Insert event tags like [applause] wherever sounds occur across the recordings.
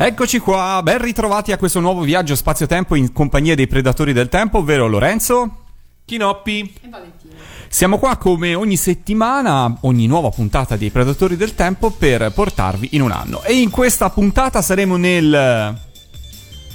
Eccoci qua, ben ritrovati a questo nuovo viaggio spazio-tempo in compagnia dei predatori del tempo, ovvero Lorenzo. Chinoppi. Siamo qua come ogni settimana, ogni nuova puntata dei Predatori del Tempo per portarvi in un anno. E in questa puntata saremo nel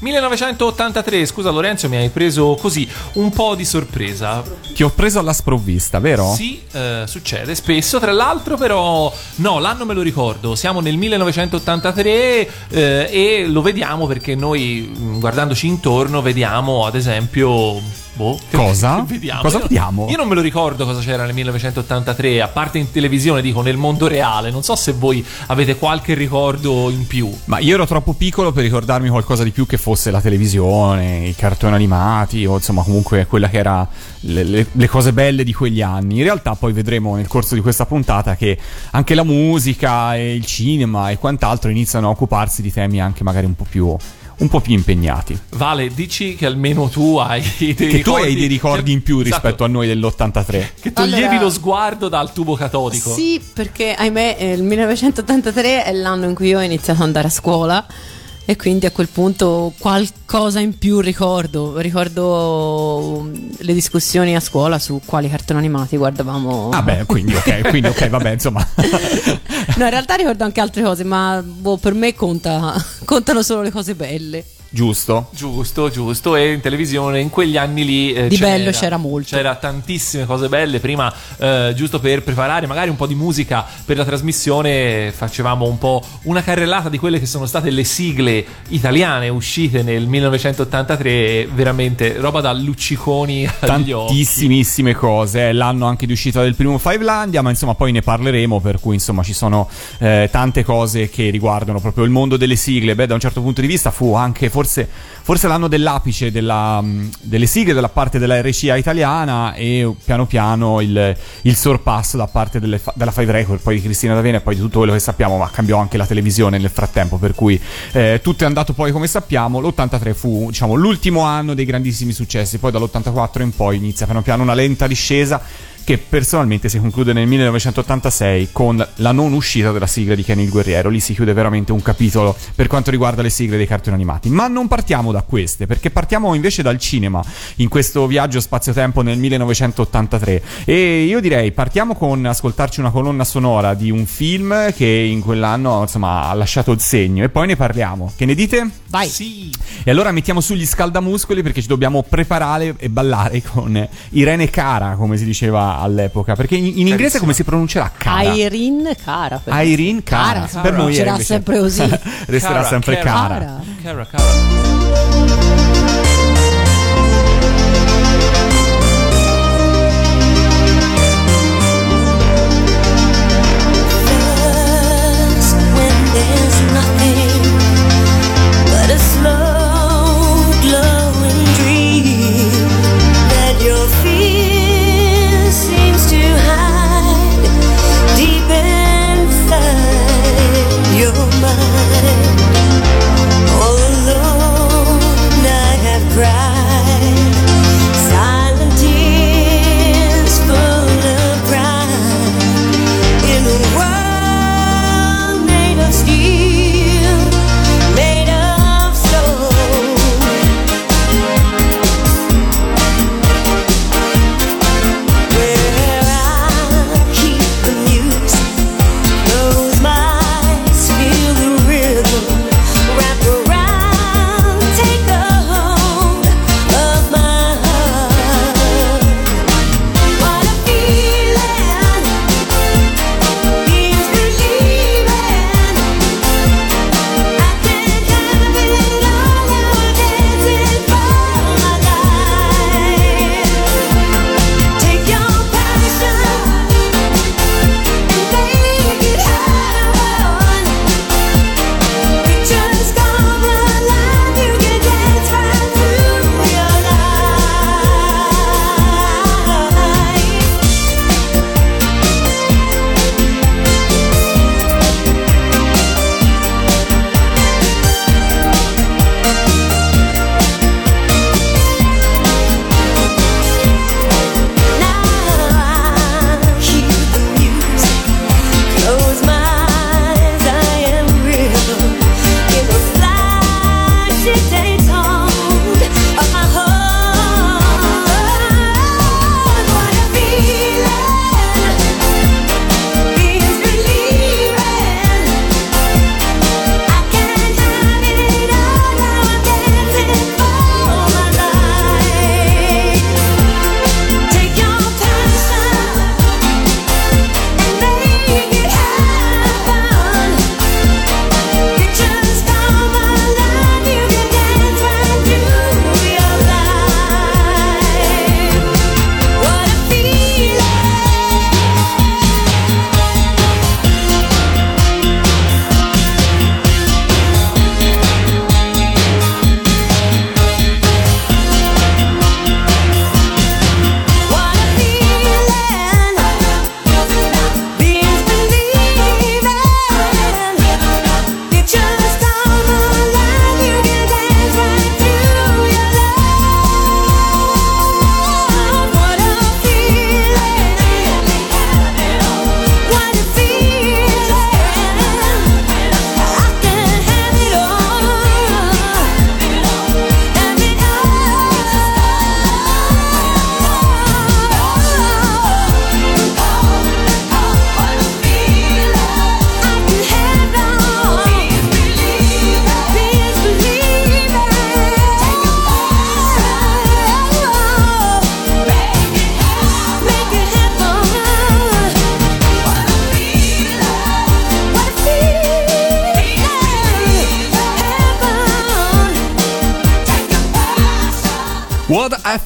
1983, scusa Lorenzo, mi hai preso così un po' di sorpresa. Ti ho preso alla sprovvista, vero? Sì, eh, succede spesso. Tra l'altro, però, no, l'anno me lo ricordo. Siamo nel 1983 eh, e lo vediamo perché noi, mh, guardandoci intorno, vediamo ad esempio. Boh, Cosa? vediamo. Cosa Io- vediamo? Io non me lo ricordo cosa c'era nel 1983, a parte in televisione, dico nel mondo reale. Non so se voi avete qualche ricordo in più. Ma io ero troppo piccolo per ricordarmi qualcosa di più che fosse la televisione, i cartoni animati o insomma comunque quella che era le, le- le cose belle di quegli anni. In realtà poi vedremo nel corso di questa puntata che anche la musica e il cinema e quant'altro iniziano a occuparsi di temi anche magari un po' più, un po' più impegnati. Vale, dici che almeno tu hai [laughs] dei Che tu hai dei ricordi in più Esatto. rispetto a noi dell'83. Che toglievi Allora- lo sguardo dal tubo catodico. Sì, perché ahimè eh, il 1983 è l'anno in cui io ho iniziato ad andare a scuola e quindi a quel punto qualcosa in più ricordo. Ricordo um, le discussioni a scuola su quali cartoni animati guardavamo. Ah beh, quindi ok, quindi ok, vabbè, insomma. [laughs] No, in realtà ricordo anche altre cose, ma boh, per me conta, [laughs] contano solo le cose belle. Giusto. Giusto, giusto. E in televisione in quegli anni lì. eh, Di c'era- bello c'era molto. C'era tantissime cose belle. Prima, eh, giusto per preparare magari un po' di musica per la trasmissione, facevamo un po' una carrellata di quelle che sono state le sigle italiane uscite nel 1983. Veramente roba da lucciconi agli occhi. Tantissimissime cose, è l'anno anche di uscita del primo Fivelandia, ma insomma poi ne parleremo, per cui insomma ci sono eh, tante cose che riguardano proprio il mondo delle sigle. Beh, da un certo punto di vista fu anche forse, forse l'anno dell'apice della, mh, delle sigle da parte della RCA italiana e piano piano il, il sorpasso da parte delle della Five Record, poi di Cristina D'Avena e poi di tutto quello che sappiamo, ma cambiò anche la televisione nel frattempo, per cui eh, tutto è andato poi come sappiamo. L'83 fu diciamo l'ultimo anno dei grandissimi successi, poi dall'84 in poi inizia piano piano una lenta discesa che personalmente si conclude nel 1986 con la non uscita della sigla di Kenny il Guerriero. Lì si chiude veramente un capitolo per quanto riguarda le sigle dei cartoni animati. Ma non partiamo da queste, perché partiamo invece dal cinema in questo viaggio spazio-tempo nel 1983. E io direi partiamo con ascoltarci una colonna sonora di un film che in quell'anno insomma ha lasciato il segno e poi ne parliamo. Che ne dite? Vai. Sì. E allora mettiamo su gli scaldamuscoli perché ci dobbiamo preparare e ballare con Irene Cara, come si diceva all'epoca. Perché in, in inglese come si pronuncerà Cara? Irene Cara. Irene Cara. Cara, Per noi era invece- sempre così. [laughs] Resterà Cara, sempre Cara. Cara. Cara,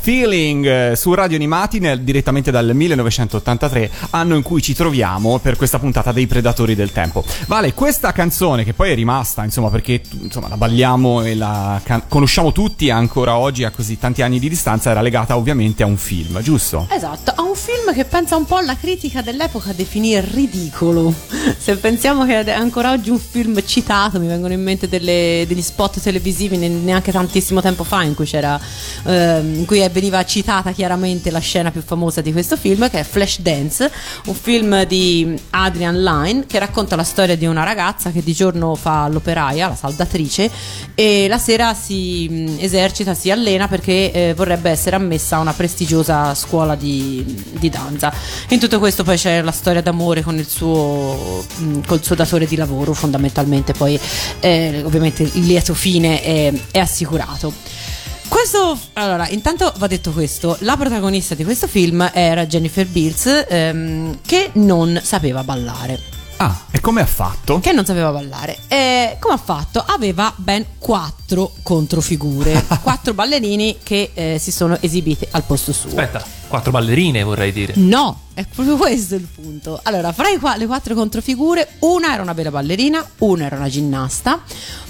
Feeling eh, su Radio Animati nel- direttamente dal 1983, anno in cui ci troviamo per questa puntata dei Predatori del Tempo. Vale, questa canzone che poi è rimasta, insomma, perché insomma, la balliamo e la can- conosciamo tutti ancora oggi a così tanti anni di distanza, era legata ovviamente a un film, giusto? Esatto, ha un film che pensa un po' alla critica dell'epoca a definire ridicolo. [laughs] Se pensiamo che è ancora oggi un film citato, mi vengono in mente delle- degli spot televisivi ne- neanche tantissimo tempo fa in cui c'era ehm, in cui veniva citata chiaramente la scena più famosa di questo film che è Flashdance, un film di Adrian Lyne che racconta la storia di una ragazza che di giorno fa l'operaia, la saldatrice e la sera si mh, esercita, si allena perché eh, vorrebbe essere ammessa a una prestigiosa scuola di, di danza. In tutto questo poi c'è la storia d'amore con il suo, mh, col suo datore di lavoro, fondamentalmente poi eh, ovviamente il lieto fine è, è assicurato. Questo, allora, intanto va detto questo, la protagonista di questo film era Jennifer Beals ehm, che non sapeva ballare. Ah, e come ha fatto? Che non sapeva ballare. E come ha fatto? Aveva ben quattro controfigure, [laughs] quattro ballerini che eh, si sono esibiti al posto suo. Aspetta, quattro ballerine vorrei dire. No, è proprio questo il punto. Allora, fra i le quattro controfigure, una era una vera ballerina, una era una ginnasta,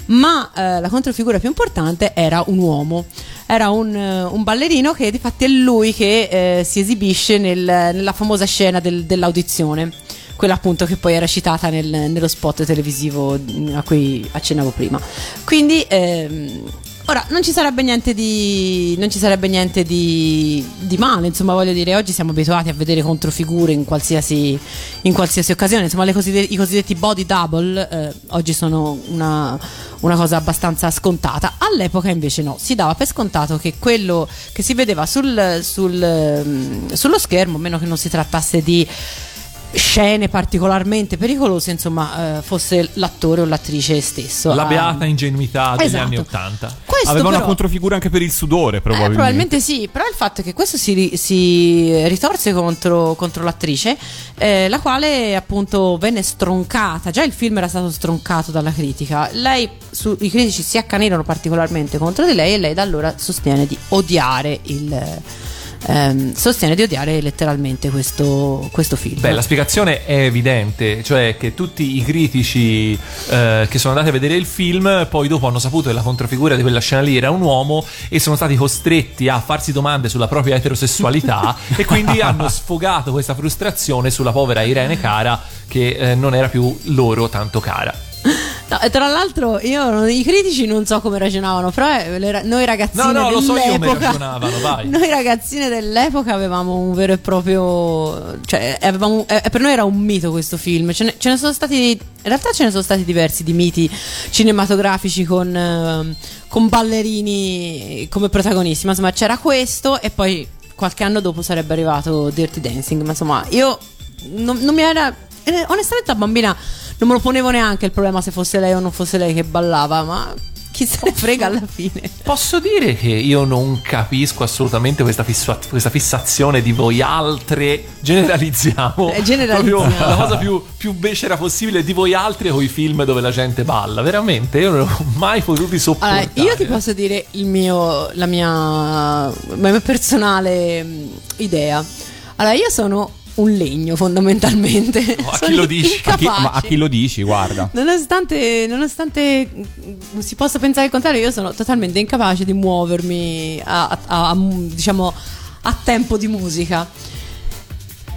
ma eh, la controfigura più importante era un uomo. Era un, eh, un ballerino che di fatti è lui che eh, si esibisce nel- nella famosa scena del- dell'audizione. Quella appunto che poi era citata nel- nello spot televisivo mm, a cui accennavo prima. Quindi ehm, Ora, non ci sarebbe niente di. non ci sarebbe niente di, di male, insomma, voglio dire, oggi siamo abituati a vedere controfigure in qualsiasi, in qualsiasi occasione. Insomma, cosiddette- i cosiddetti body double eh, oggi sono una, una cosa abbastanza scontata. All'epoca invece no, si dava per scontato che quello che si vedeva sul, sul, ehm, sullo schermo, a meno che non si trattasse di scene particolarmente pericolose, insomma, eh, fosse l'attore o l'attrice stesso. La beata ingenuità degli Esatto. anni Ottanta. Aveva una però- controfigura anche per il sudore, eh, probabilmente. probabilmente sì, però il fatto è che questo si, si ritorse contro, contro l'attrice, eh, la quale appunto venne stroncata. Già il film era stato stroncato dalla critica. Lei, su- i critici si accanirono particolarmente contro di lei e lei da allora sostiene di odiare il. Ehm, sostiene di odiare letteralmente questo, questo film. Beh, la spiegazione è evidente, cioè che tutti i critici eh, che sono andati a vedere il film poi dopo hanno saputo che la controfigura di quella scena lì era un uomo e sono stati costretti a farsi domande sulla propria eterosessualità [laughs] e quindi hanno sfogato questa frustrazione sulla povera Irene Cara che eh, non era più loro tanto cara. No, e tra l'altro io i critici non so come ragionavano, però eh, le noi ragazzine No, no, lo so io come ragionavano, vai. [laughs] Noi ragazzine dell'epoca avevamo un vero e proprio cioè avevamo, eh, per noi era un mito questo film. Ce ne, ce ne sono stati in realtà ce ne sono stati diversi di miti cinematografici con ehm, con ballerini come protagonisti, ma insomma c'era questo e poi qualche anno dopo sarebbe arrivato Dirty Dancing, ma insomma io non, non mi era eh, onestamente da bambina non me lo ponevo neanche il problema se fosse lei o non fosse lei che ballava, ma chi se ne frega alla fine. Posso dire che io non capisco assolutamente questa, fissa- questa fissazione di voi altre. Generalizziamo. Eh, generalizziamo. Proprio la cosa più, più becera possibile di voi altre con i film dove la gente balla. Veramente, io non ho mai potuti sopportare. Allora, io ti posso dire il mio, la mia, la mia personale mh, idea. Allora, io sono un legno fondamentalmente. Oh, a [laughs] chi lo dici? A chi- ma a chi lo dici, guarda. Nonostante, nonostante si possa pensare il contrario, io sono totalmente incapace di muovermi a, a- a- diciamo, a tempo di musica.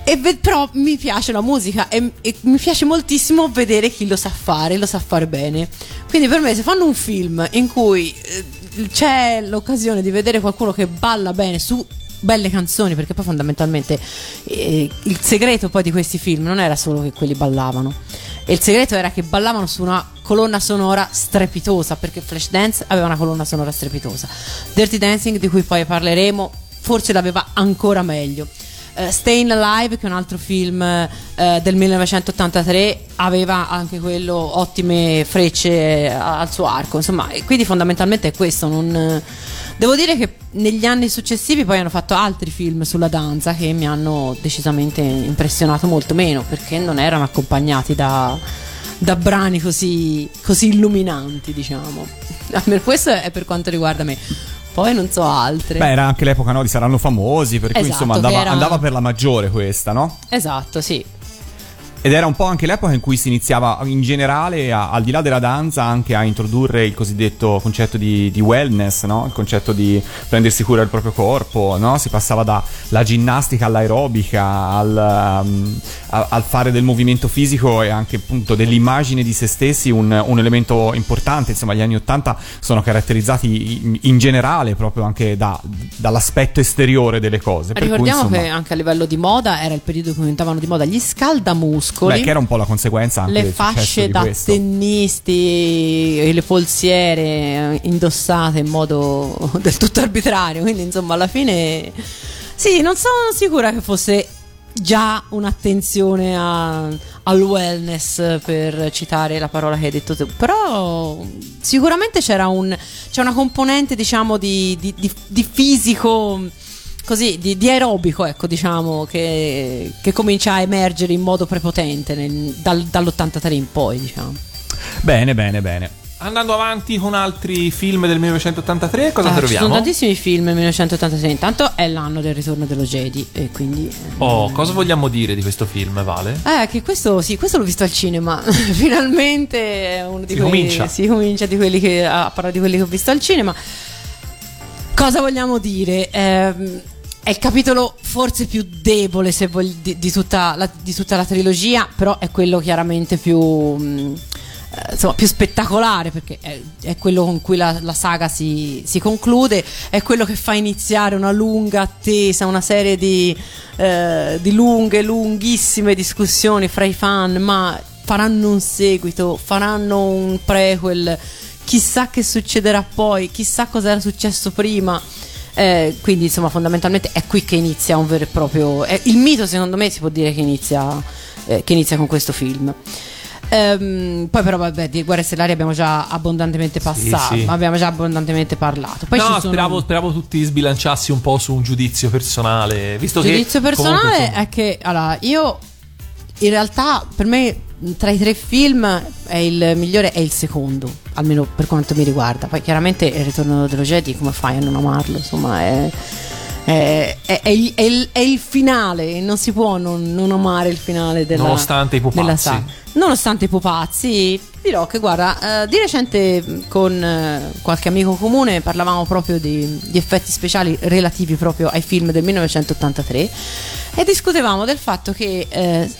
E ve- però mi piace la musica e, e mi piace moltissimo vedere chi lo sa fare, lo sa fare bene. Quindi per me se fanno un film in cui eh, c'è l'occasione di vedere qualcuno che balla bene su belle canzoni, perché poi fondamentalmente eh, il segreto poi di questi film non era solo che quelli ballavano. E il segreto era che ballavano su una colonna sonora strepitosa, perché Flashdance aveva una colonna sonora strepitosa. Dirty Dancing, di cui poi parleremo, forse l'aveva ancora meglio. Eh, Stayin' Alive, che è un altro film eh, del 1983, aveva anche quello ottime frecce eh, al suo arco. Insomma, quindi fondamentalmente è questo. Non, devo dire che negli anni successivi poi hanno fatto altri film sulla danza che mi hanno decisamente impressionato molto meno perché non erano accompagnati da, da brani così, così illuminanti, diciamo. [laughs] Questo è per quanto riguarda me. poi non so altre. Beh, era anche l'epoca no, di Saranno famosi, per cui Esatto, insomma che andava, era- andava per la maggiore questa, no? Esatto, sì. Ed era un po' anche l'epoca in cui si iniziava in generale, a- al di là della danza, anche a introdurre il cosiddetto concetto di, di wellness, no? Il concetto di prendersi cura del proprio corpo, no? Si passava dalla ginnastica all'aerobica, al, um, a- al fare del movimento fisico e anche appunto dell'immagine di se stessi un, un elemento importante. Insomma, gli anni Ottanta sono caratterizzati in, in generale proprio anche da- dall'aspetto esteriore delle cose. per cui, Ricordiamo insomma, che anche a livello di moda era il periodo in cui diventavano di moda gli scaldamuscoli. Beh, che era un po' la conseguenza anche le fasce da tennisti e le polsiere eh, indossate in modo [laughs] del tutto arbitrario. Quindi, insomma, alla fine, sì, non sono sicura che fosse già un'attenzione a- al wellness per citare la parola che hai detto tu. Però sicuramente c'era un, c'è una componente, diciamo, di, di- di- di fisico. Così, di, di aerobico, ecco, diciamo, che, che comincia a emergere in modo prepotente nel- dal- dall'83 in poi, diciamo. Bene, bene, bene. Andando avanti con altri film del 1983, cosa Ah, ci troviamo? sono tantissimi film nel 1986. Intanto è l'anno del ritorno dello Jedi, e quindi. eh, Oh, cosa vogliamo dire di questo film, Vale? Eh, che questo sì, questo l'ho visto al cinema. [laughs] Finalmente è uno di Si quelli. comincia. Si comincia di quelli che, a parlare di quelli che ho visto al cinema. Cosa vogliamo dire? Ehm, è il capitolo forse più debole vogli- di, di tutta la, di tutta la trilogia, però è quello chiaramente più. mh, eh, Insomma, più spettacolare perché è, è quello con cui la, la saga si, si conclude, è quello che fa iniziare una lunga attesa, una serie di, eh, di lunghe, lunghissime discussioni fra i fan, ma faranno un seguito, faranno un prequel, chissà che succederà poi, chissà cosa era successo prima. Eh, quindi insomma fondamentalmente è qui che inizia un vero e proprio è- il mito secondo me si può dire che inizia, eh, che inizia con questo film Ehm, poi però vabbè di Guerre Stellari abbiamo già abbondantemente passato sì. abbiamo già abbondantemente parlato poi no, sono speravo, speravo tutti sbilanciassi un po' su un giudizio personale. Visto giudizio che personale comunque, è che allora io in realtà per me tra i tre film è il migliore è il secondo almeno per quanto mi riguarda. Poi chiaramente il ritorno dello Jedi come fai a non amarlo? Insomma è è, è- il, il- è il finale non si può non, non amare il finale della, Nonostante i pupazzi. nonostante i pupazzi dirò che guarda eh, di recente con eh, qualche amico comune parlavamo proprio di, di effetti speciali relativi proprio ai film del 1983 e discutevamo del fatto che eh,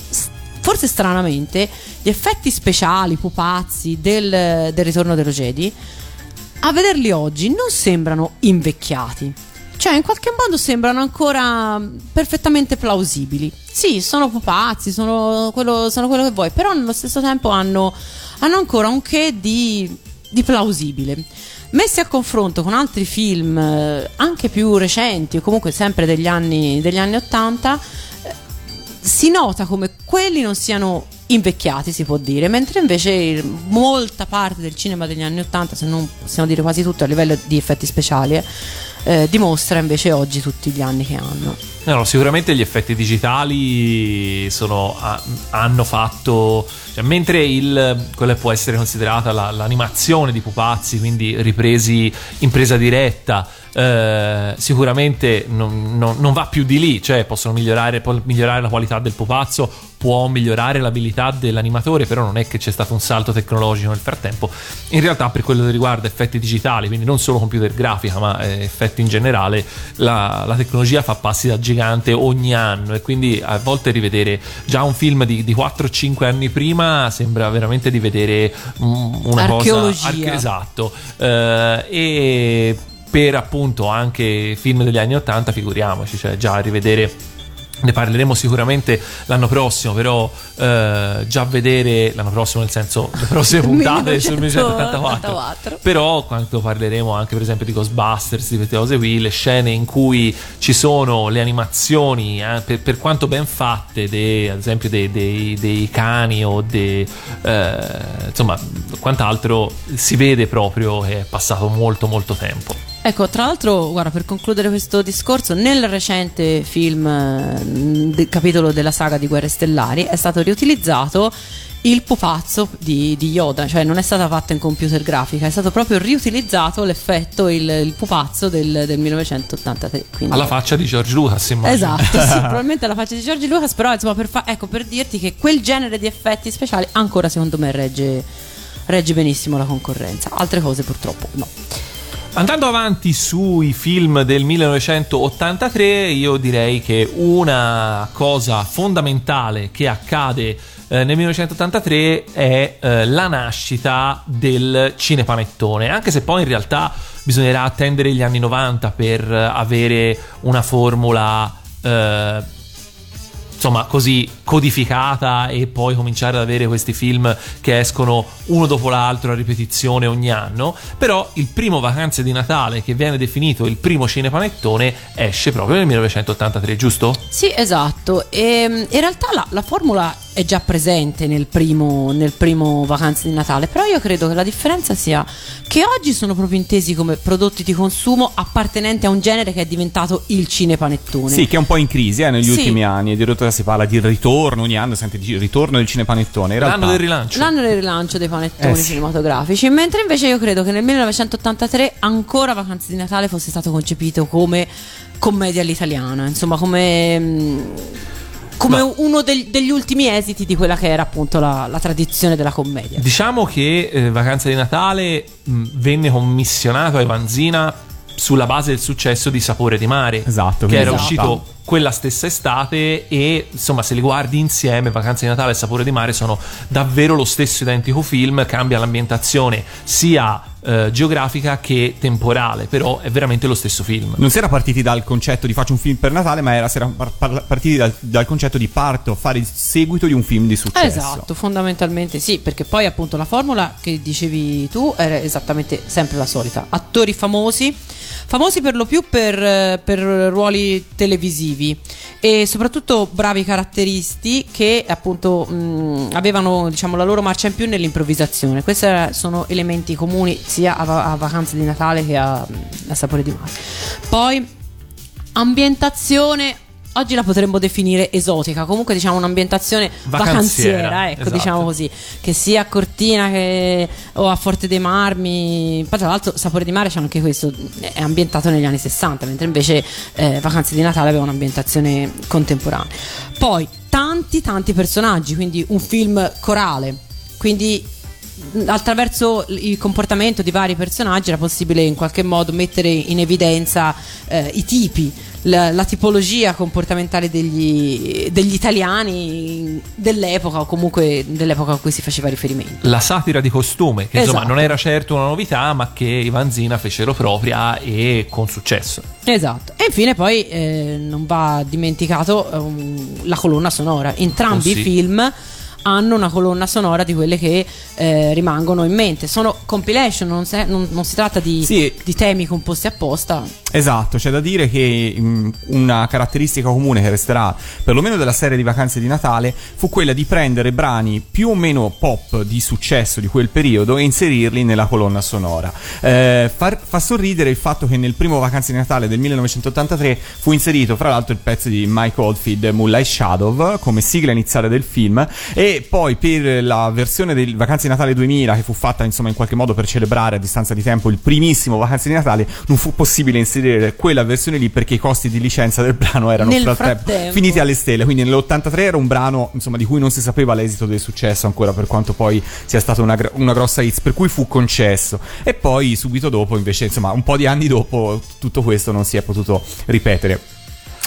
forse stranamente gli effetti speciali pupazzi del, del ritorno dello Jedi a vederli oggi non sembrano invecchiati. Cioè, in qualche modo sembrano ancora perfettamente plausibili. Sì, sono pupazzi, sono quello, sono quello che vuoi, però nello stesso tempo hanno, hanno ancora un che di, di plausibile. Messi a confronto con altri film eh, anche più recenti, o comunque sempre degli anni, degli anni 80, eh, si nota come quelli non siano invecchiati, si può dire, mentre invece molta parte del cinema degli anni 80, se non possiamo dire quasi tutto a livello di effetti speciali, eh, eh, dimostra invece oggi tutti gli anni che hanno. No, no, sicuramente gli effetti digitali sono- ha- hanno fatto. cioè, mentre il, quella può essere considerata la- l'animazione di pupazzi, quindi ripresi in presa diretta, eh, sicuramente non, non- non va più di lì. Cioè, possono migliorare, migliorare la qualità del pupazzo, può migliorare l'abilità dell'animatore, però non è che c'è stato un salto tecnologico nel frattempo. In realtà, per quello che riguarda effetti digitali, quindi non solo computer grafica, ma eh, effetti in generale, la, la tecnologia fa passi da gigante ogni anno e quindi a volte rivedere già un film di, di 4-5 anni prima sembra veramente di vedere mm, una Archeologia. cosa arche- esatto Eh, e per appunto anche film degli anni 80 figuriamoci cioè già rivedere ne parleremo sicuramente l'anno prossimo, però eh, già vedere l'anno prossimo, nel senso le prossime [laughs] puntate sul 1984. 1984. Però quando parleremo anche per esempio di Ghostbusters, di queste cose qui, le scene in cui ci sono le animazioni, eh, per, per quanto ben fatte, de- ad esempio dei, dei- dei cani o dei, eh, insomma quant'altro, si vede proprio che è passato molto molto tempo. Ecco, tra l'altro, guarda, per concludere questo discorso, nel recente film del capitolo della saga di Guerre Stellari è stato riutilizzato il pupazzo di, di Yoda, cioè non è stata fatta in computer grafica, è stato proprio riutilizzato l'effetto, il, il pupazzo del, del 1983. Quindi... Alla faccia di George Lucas, immagino. Esatto, sì, [laughs] probabilmente alla faccia di George Lucas, però insomma per, fa- ecco, per dirti che quel genere di effetti speciali ancora secondo me regge, regge benissimo la concorrenza. Altre cose purtroppo no. Andando avanti sui film del 1983, io direi che una cosa fondamentale che accade eh, nel 1983 è eh, la nascita del cinepanettone, anche se poi in realtà bisognerà attendere gli anni 90 per eh, avere una formula eh, insomma così codificata e poi cominciare ad avere questi film che escono uno dopo l'altro a ripetizione ogni anno però il primo Vacanze di Natale che viene definito il primo cinepanettone esce proprio nel 1983 giusto? Sì, esatto. E, mm, in realtà la, la formula è già presente nel primo, nel primo Vacanze di Natale, però io credo che la differenza sia che oggi sono proprio intesi come prodotti di consumo appartenenti a un genere che è diventato il cinepanettone. Sì, che è un po' in crisi eh, negli Sì. ultimi anni. Addirittura si parla di ritorno ogni anno, sente di ritorno del cinepanettone. In realtà, L'anno del rilancio. L'anno del rilancio dei panettoni Eh sì. cinematografici, mentre invece io credo che nel 1983 ancora Vacanze di Natale fosse stato concepito come commedia all'italiana, insomma come, mm, come Ma- uno del- degli ultimi esiti di quella che era appunto la, la tradizione della commedia. Diciamo che eh, Vacanza di Natale mh, venne commissionato ai Vanzina sulla base del successo di Sapore di Mare, Esatto, che era esatto. uscito quella stessa estate e insomma se li guardi insieme Vacanza di Natale e Sapore di Mare sono davvero lo stesso identico film, cambia l'ambientazione sia eh, geografica che temporale, però è veramente lo stesso film. Non si era partiti dal concetto di faccio un film per Natale, ma era, si era par- par- partiti dal, dal concetto di parto fare il seguito di un film di successo. Esatto, fondamentalmente sì, perché poi appunto la formula che dicevi tu era esattamente sempre la solita. Attori famosi, famosi per lo più per, per ruoli televisivi e soprattutto bravi caratteristi che appunto mh, avevano diciamo la loro marcia in più nell'improvvisazione. Questi sono elementi comuni sia a, a Vacanze di Natale che a, a Sapore di Mare. Poi ambientazione oggi la potremmo definire esotica, comunque diciamo un'ambientazione Vacanziera, vacanziera, ecco, esatto. diciamo così, che sia a Cortina che, o a Forte dei Marmi. Poi tra l'altro Sapore di Mare c'è anche questo, è ambientato negli anni 60, mentre invece eh, Vacanze di Natale aveva un'ambientazione contemporanea. Poi tanti tanti personaggi, quindi un film corale, quindi attraverso il comportamento di vari personaggi era possibile in qualche modo mettere in evidenza eh, i tipi, la, la tipologia comportamentale degli, degli italiani dell'epoca o comunque dell'epoca a cui si faceva riferimento. La satira di costume, che insomma Esatto. non era certo una novità, ma che i Vanzina fecero propria e con successo. Esatto. E infine poi eh, non va dimenticato ehm, la colonna sonora. Entrambi Oh, sì. i film hanno una colonna sonora di quelle che eh, rimangono in mente. Sono compilation, non, se- non- non si tratta di, Sì. di temi composti apposta. Esatto, c'è da dire che mh, una caratteristica comune che resterà perlomeno della serie di vacanze di Natale fu quella di prendere brani più o meno pop di successo di quel periodo e inserirli nella colonna sonora. Eh, far- fa sorridere il fatto che nel primo Vacanze di Natale del 1983 fu inserito fra l'altro il pezzo di Mike Oldfield Moonlight Shadow come sigla iniziale del film e poi per la versione del Vacanze di Natale 2000 che fu fatta insomma in qualche modo per celebrare a distanza di tempo il primissimo Vacanze di Natale non fu possibile inserire quella versione lì perché i costi di licenza del brano erano Nel frattempo frattempo. finiti alle stelle. Quindi nell'83 era un brano insomma di cui non si sapeva l'esito del successo ancora per quanto poi sia stata una, una grossa hits per cui fu concesso. E poi subito dopo invece insomma un po' di anni dopo tutto questo non si è potuto ripetere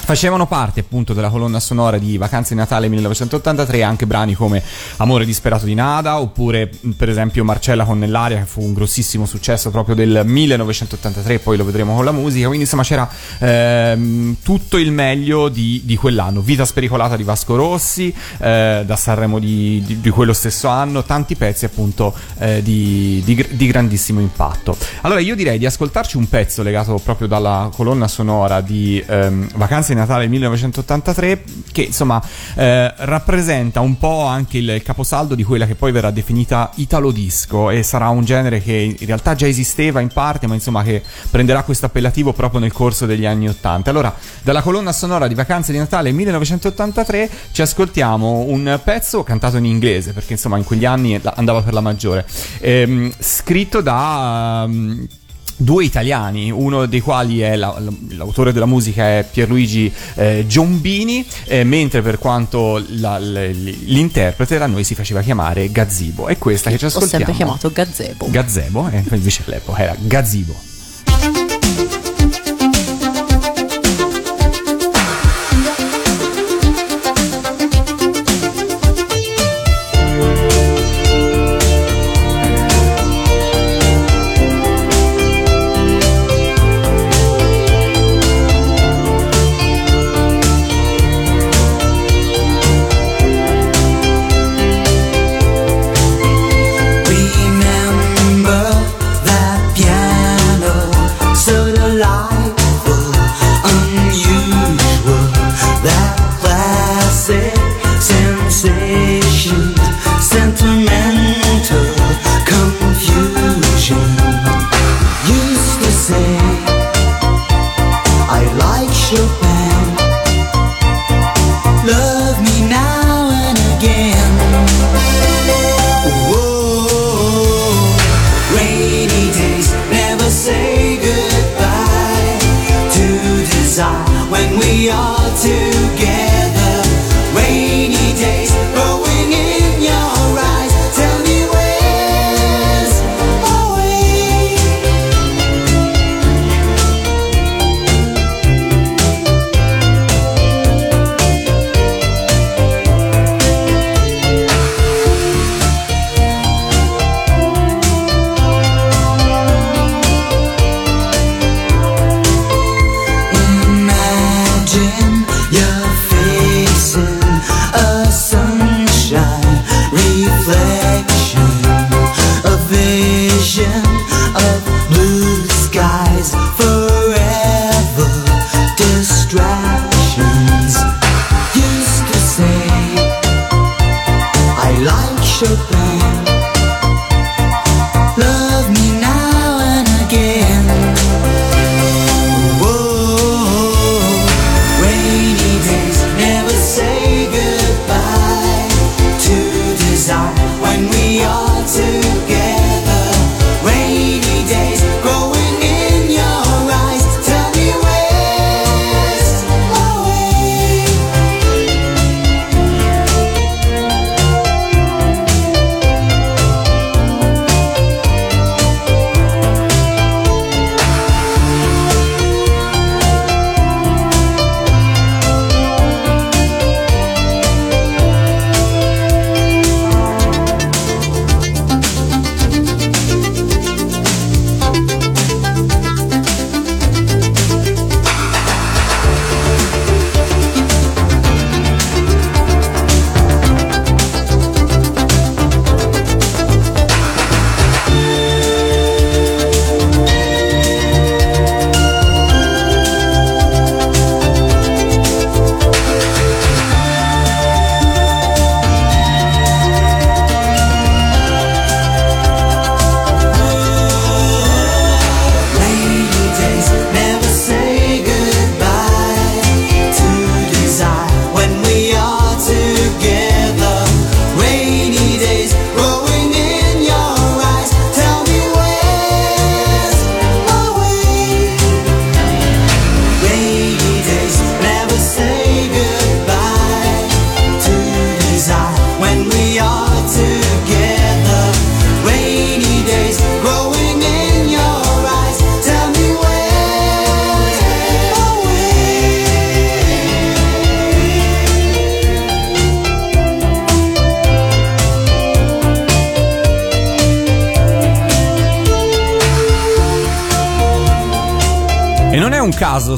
Facevano parte appunto della colonna sonora di Vacanze di Natale 1983 anche brani come Amore disperato di Nada oppure mh, per esempio Marcella con Nellaria che fu un grossissimo successo proprio del 1983 poi lo vedremo con la musica. Quindi insomma c'era ehm, tutto il meglio di, di quell'anno. Vita spericolata di Vasco Rossi eh, da Sanremo di, di- di quello stesso anno tanti pezzi appunto eh, di grandissimo impatto. Allora io direi di ascoltarci un pezzo legato proprio dalla colonna sonora di ehm, Vacanze Natale 1983 che insomma eh, rappresenta un po' anche il caposaldo di quella che poi verrà definita Italo Disco e sarà un genere che in realtà già esisteva in parte ma insomma che prenderà questo appellativo proprio nel corso degli anni 80. Allora, dalla colonna sonora di Vacanze di Natale 1983 ci ascoltiamo un pezzo cantato in inglese perché insomma in quegli anni andava per la maggiore, ehm, scritto da... um, due italiani, uno dei quali è la- l'autore della musica è Pierluigi eh, Giombini, eh, mentre per quanto la- l'interprete da noi si faceva chiamare Gazzibo. E questa che ci Ho ascoltiamo. sempre chiamato Gazebo. Gazebo, e invece all'epoca era Gazzibo.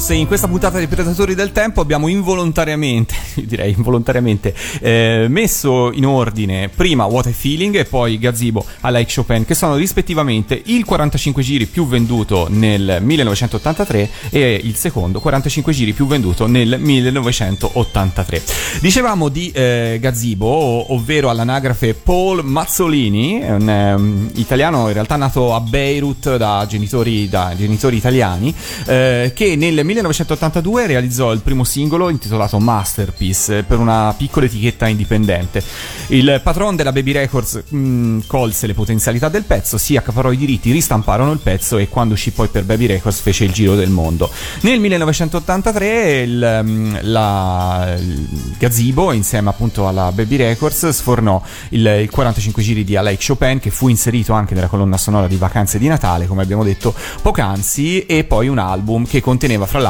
Se in questa puntata di Predatori del Tempo abbiamo involontariamente, [laughs] direi involontariamente, eh, messo in ordine prima What a Feeling e poi Gazebo a Like Chopin, che sono rispettivamente il 45 giri più venduto nel 1983 e il secondo 45 giri più venduto nel 1983. Dicevamo di eh, Gazebo, ov- ovvero all'anagrafe Paul Mazzolini, un ehm, italiano in realtà nato a Beirut da genitori, da genitori italiani, eh, che nel 1982 realizzò il primo singolo intitolato Masterpiece eh, per una piccola etichetta indipendente. Il patron della Baby Records mh, colse le potenzialità del pezzo, si accaparrò i diritti, ristamparono il pezzo e quando uscì poi per Baby Records fece il giro del mondo. Nel 1983 il, mh, la, il Gazebo insieme appunto alla Baby Records sfornò il, il 45 giri di Alec Chopin che fu inserito anche nella colonna sonora di Vacanze di Natale come abbiamo detto poc'anzi e poi un album che conteneva fra l'altro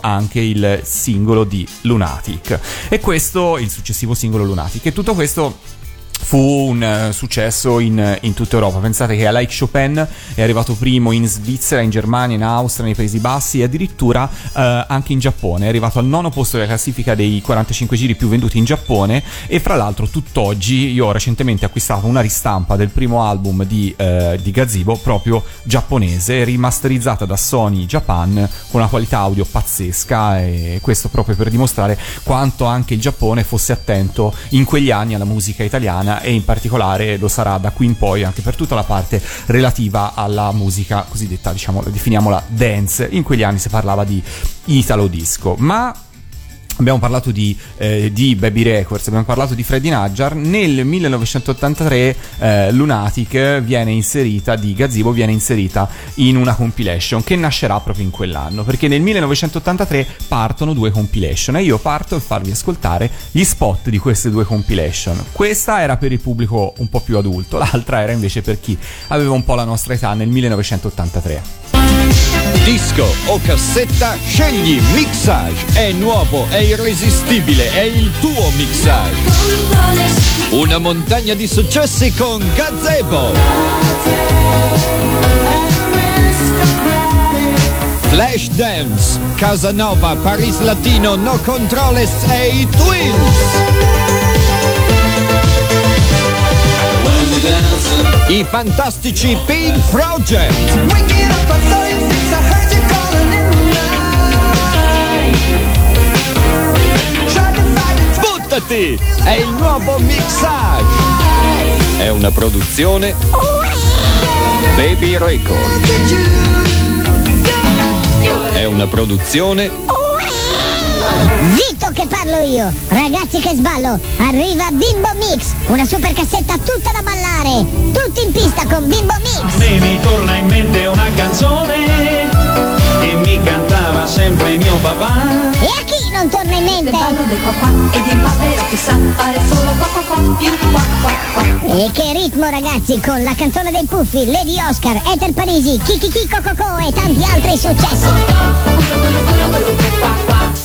anche il singolo di Lunatic. E questo il successivo singolo Lunatic. E tutto questo fu un eh, successo in, in tutta Europa. Pensate che Like Chopin è arrivato primo in Svizzera, in Germania, in Austria, nei Paesi Bassi e addirittura eh, anche in Giappone. È arrivato al nono posto della classifica dei 45 giri più venduti in Giappone e fra l'altro tutt'oggi io ho recentemente acquistato una ristampa del primo album di, eh, di Gazebo proprio giapponese, rimasterizzata da Sony Japan con una qualità audio pazzesca e questo proprio per dimostrare quanto anche il Giappone fosse attento in quegli anni alla musica italiana e in particolare lo sarà da qui in poi anche per tutta la parte relativa alla musica cosiddetta, diciamo, definiamola dance. In quegli anni si parlava di Italo disco, ma Abbiamo parlato di, eh, di Baby Records, abbiamo parlato di Freddie Najjar. Nel 1983 eh, Lunatic viene inserita, di Gazebo viene inserita in una compilation che nascerà proprio in quell'anno, perché nel 1983 partono due compilation e io parto a farvi ascoltare gli spot di queste due compilation. Questa era per il pubblico un po' più adulto, l'altra era invece per chi aveva un po' la nostra età nel 1983. Disco o cassetta, scegli Mixage. È nuovo, è irresistibile, è il tuo Mixage. Una montagna di successi con Gazebo. Flashdance, Casanova, Paris Latino, No Controles e i Twins. I fantastici Pink Project. Buttati! È il nuovo Mixage! È una produzione Baby Record. È una produzione Zitto che parlo io! Ragazzi che sballo! Arriva Bimbo Mix! Una super cassetta tutta da ballare! Tutti in pista con Bimbo Mix! me mi mente? ed imparerò chissà fare solo qua qua qua più qua qua qua E che ritmo ragazzi con la canzone dei Puffi, Lady Oscar, Ether Parisi, Kiki Kiko Coco e tanti altri successi!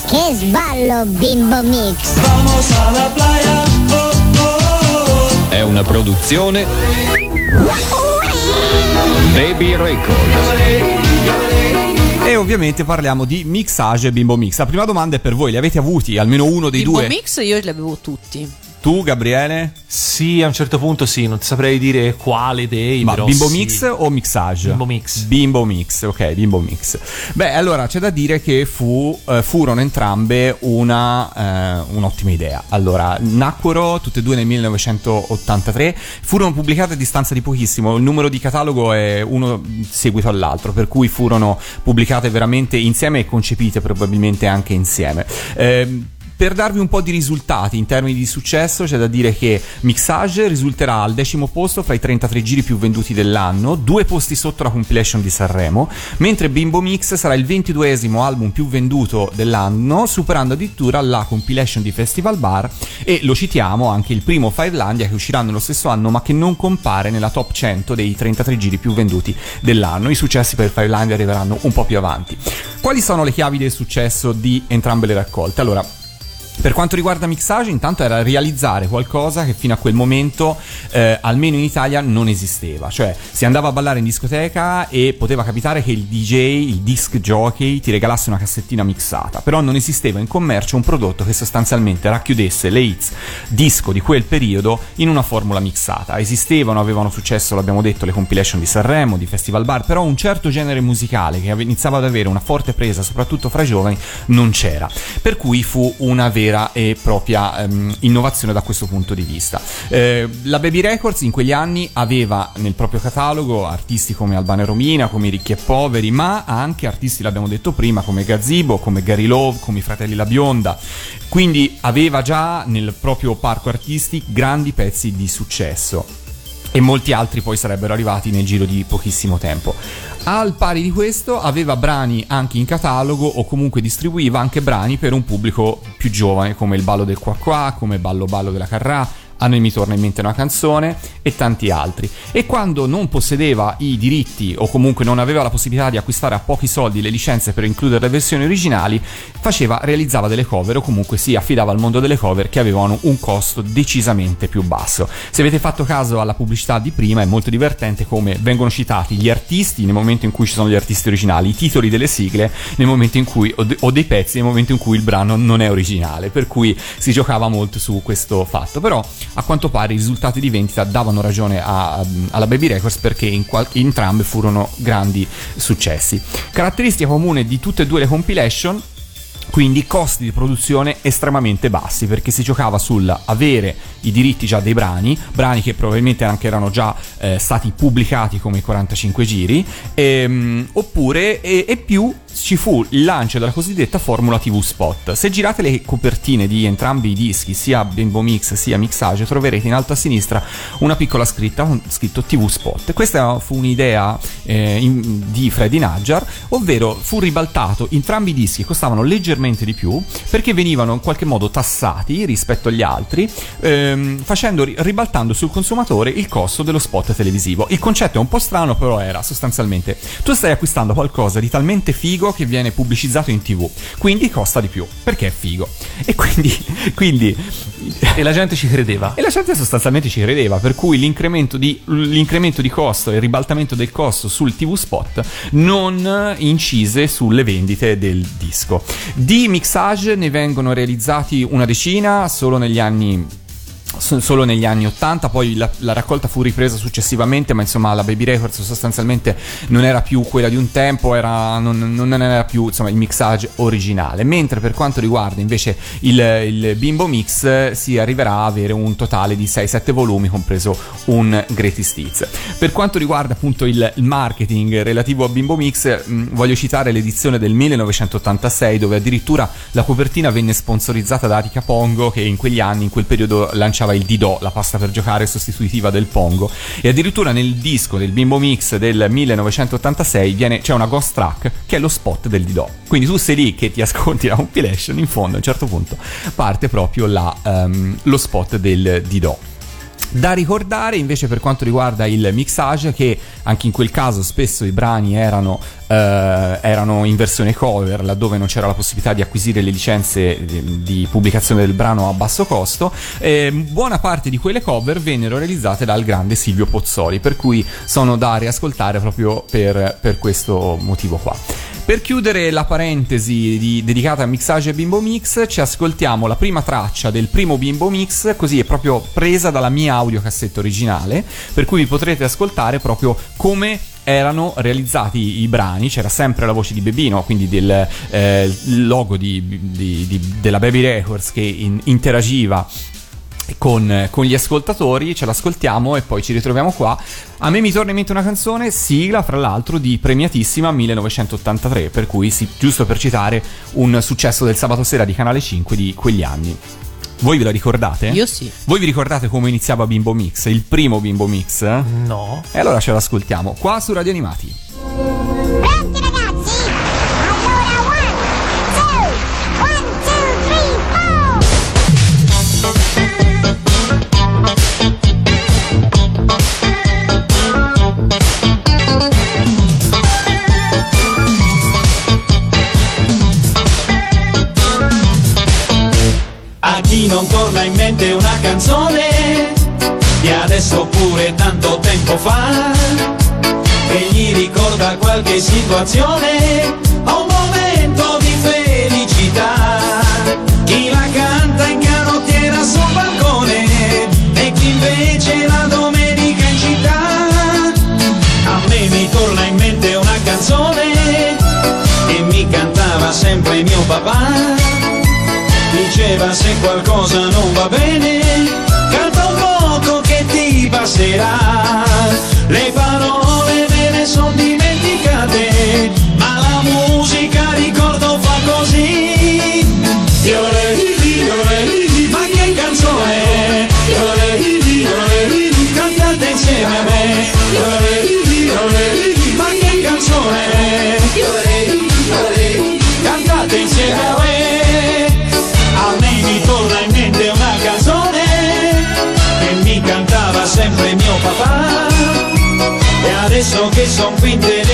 Che sballo Bimbo Mix! Vamos a la playa, oh, oh, oh. è una produzione Baby Record. E ovviamente parliamo di mixage e bimbo mix. La prima domanda è per voi, li avete avuti almeno uno dei Bimbo due? Mix io li avevo tutti. Tu, Gabriele? Sì, a un certo punto sì, non ti saprei dire quale dei, Ma bimbo sì. mix o mixage? Bimbo mix. Bimbo mix, ok, bimbo mix. Beh, allora c'è da dire che fu, eh, furono entrambe una, eh, un'ottima idea. Allora, nacquero tutte e due nel 1983, furono pubblicate a distanza di pochissimo, il numero di catalogo è uno seguito all'altro, per cui furono pubblicate veramente insieme e concepite probabilmente anche insieme. Ehm, per darvi un po' di risultati in termini di successo, c'è da dire che Mixage risulterà al decimo posto fra i 33 giri più venduti dell'anno, due posti sotto la compilation di Sanremo, mentre Bimbo Mix sarà il 22esimo album più venduto dell'anno, superando addirittura la compilation di Festival Bar e lo citiamo anche il primo Fivelandia che uscirà nello stesso anno ma che non compare nella top 100 dei 33 giri più venduti dell'anno. I successi per Fivelandia arriveranno un po' più avanti. Quali sono le chiavi del successo di entrambe le raccolte? Allora, Per quanto riguarda mixage, intanto era realizzare qualcosa che fino a quel momento, eh, almeno in Italia, non esisteva. Cioè, si andava a ballare in discoteca e poteva capitare che il DJ, il disc jockey, ti regalasse una cassettina mixata. Però non esisteva in commercio un prodotto che sostanzialmente racchiudesse le hits disco di quel periodo in una formula mixata. Esistevano, avevano successo, l'abbiamo detto, le compilation di Sanremo, di Festival Bar, però un certo genere musicale che iniziava ad avere una forte presa, soprattutto fra i giovani, non c'era. Per cui fu una vera e propria ehm, innovazione da questo punto di vista. Eh, la Baby Records in quegli anni aveva nel proprio catalogo artisti come Albano e Romina, come Ricchi e Poveri, ma anche artisti, l'abbiamo detto prima, come Gazzibo, come Gary Love, come i Fratelli La Bionda. Quindi aveva già nel proprio parco artisti grandi pezzi di successo e molti altri poi sarebbero arrivati nel giro di pochissimo tempo. Al pari di questo aveva brani anche in catalogo o comunque distribuiva anche brani per un pubblico più giovane come il ballo del qua qua, come ballo ballo della carrà, a noi mi torna in mente una canzone e tanti altri. E quando non possedeva i diritti o comunque non aveva la possibilità di acquistare a pochi soldi le licenze per includere le versioni originali, faceva, realizzava delle cover o comunque si affidava al mondo delle cover che avevano un costo decisamente più basso. Se avete fatto caso alla pubblicità di prima è molto divertente come vengono citati gli artisti nel momento in cui ci sono gli artisti originali, i titoli delle sigle nel momento in cui o dei pezzi nel momento in cui il brano non è originale, per cui si giocava molto su questo fatto. Però a quanto pare i risultati di vendita davano ragione a- alla Baby Records perché in qual- entrambe furono grandi successi. Caratteristica comune di tutte e due le compilation quindi costi di produzione estremamente bassi perché si giocava sul avere i diritti già dei brani, brani che probabilmente anche erano già eh, stati pubblicati come i 45 giri, ehm, oppure e, e più ci fu il lancio della cosiddetta formula TV Spot. Se girate le copertine di entrambi i dischi, sia Bimbo Mix sia Mixage, troverete in alto a sinistra una piccola scritta scritto TV Spot. Questa fu un'idea eh, in- di Freddy Najjar, ovvero fu ribaltato entrambi i dischi costavano leggermente di più perché venivano in qualche modo tassati rispetto agli altri, ehm, facendo ri- ribaltando sul consumatore il costo dello spot televisivo. Il concetto è un po' strano, però era sostanzialmente tu stai acquistando qualcosa di talmente figo che viene pubblicizzato in tv, quindi costa di più perché è figo. E quindi, [laughs] quindi E la gente ci credeva. e la gente sostanzialmente ci credeva, per cui l'incremento di, l'incremento di costo e il ribaltamento del costo sul TV spot non incise sulle vendite del disco. Di mixage ne vengono realizzati una decina solo negli anni solo negli anni 80, poi la, la raccolta fu ripresa successivamente, ma insomma la Baby Records sostanzialmente non era più quella di un tempo, era, non, non era più insomma, il mixage originale, mentre per quanto riguarda invece il, il Bimbo Mix si arriverà a avere un totale di 6-7 volumi, compreso un Greatest Hits. Per quanto riguarda appunto il, il marketing relativo a Bimbo Mix, mh, voglio citare l'edizione del 1986 dove addirittura la copertina venne sponsorizzata da Atica Pongo che in quegli anni, in quel periodo lanciava il Didò, la pasta per giocare sostitutiva del Pongo e addirittura nel disco del Bimbo Mix del 1986 viene, c'è una ghost track che è lo spot del Didò. Quindi tu sei lì che ti ascolti [laughs] la compilation, in fondo a un certo punto parte proprio la, ehm, lo spot del Didò. Da ricordare invece per quanto riguarda il mixage che anche in quel caso spesso i brani erano, eh, erano in versione cover laddove non c'era la possibilità di acquisire le licenze di, pubblicazione del brano a basso costo eh, buona parte di quelle cover vennero realizzate dal grande Silvio Pozzoli per cui sono da riascoltare proprio per, per questo motivo qua per chiudere la parentesi di- dedicata a mixage e bimbo mix, ci ascoltiamo la prima traccia del primo bimbo mix, così è proprio presa dalla mia audiocassetta originale, per cui vi potrete ascoltare proprio come erano realizzati i brani, c'era sempre la voce di Bebino, quindi del eh, logo di- di- di- della Baby Records che in- interagiva con, con gli ascoltatori, ce l'ascoltiamo e poi ci ritroviamo qua. A me mi torna in mente una canzone, sigla fra l'altro di Premiatissima 1983, per cui sì, giusto per citare un successo del sabato sera di Canale 5 di quegli anni. Voi ve la ricordate? Io sì. Voi vi ricordate come iniziava Bimbo Mix? Il primo Bimbo Mix? No. E allora ce l'ascoltiamo qua su Radio Animati. Di adesso oppure tanto tempo fa. Che gli ricorda qualche situazione O un momento di felicità. Chi la canta in canottiera sul balcone E chi invece la domenica in città. A me mi torna in mente una canzone Che mi cantava sempre mio papà. Diceva se qualcosa non va bene ti e adesso che son qui in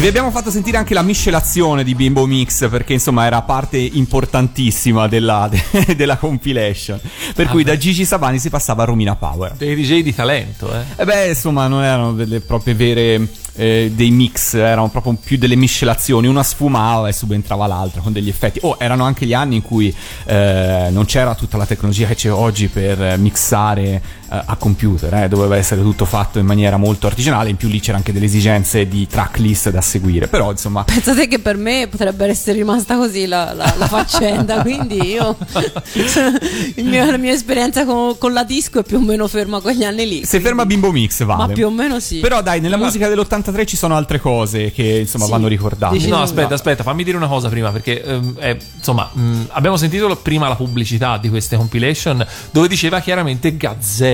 vi abbiamo fatto sentire anche la miscelazione di Bimbo Mix perché insomma era parte importantissima della, [laughs] della compilation. Per cui da Gigi Sabani si passava a Romina Power. Dei DJ di talento, eh. E beh, insomma, non erano delle proprie vere eh, dei mix, erano proprio più delle miscelazioni. Una sfumava e subentrava l'altra con degli effetti. Oh, erano anche gli anni in cui eh, non c'era tutta la tecnologia che c'è oggi per eh, mixare eh, a computer, eh, doveva essere tutto fatto in maniera molto artigianale. In più lì c'era anche delle esigenze di tracklist da seguire. Però, insomma, Pensate che per me potrebbe essere rimasta così la, la- la faccenda, [laughs] quindi io [laughs] il mio- la mia esperienza con, con la disco è più o meno ferma a quegli anni lì. se ferma Bimbo Mix vale. Ma più o meno sì. Però dai, nella musica dell'83 ci sono altre cose che insomma Sì. vanno ricordate. Dici- No, aspetta, aspetta, fammi dire una cosa prima, perché ehm, eh, insomma, mh, abbiamo sentito prima la pubblicità di queste compilation dove diceva chiaramente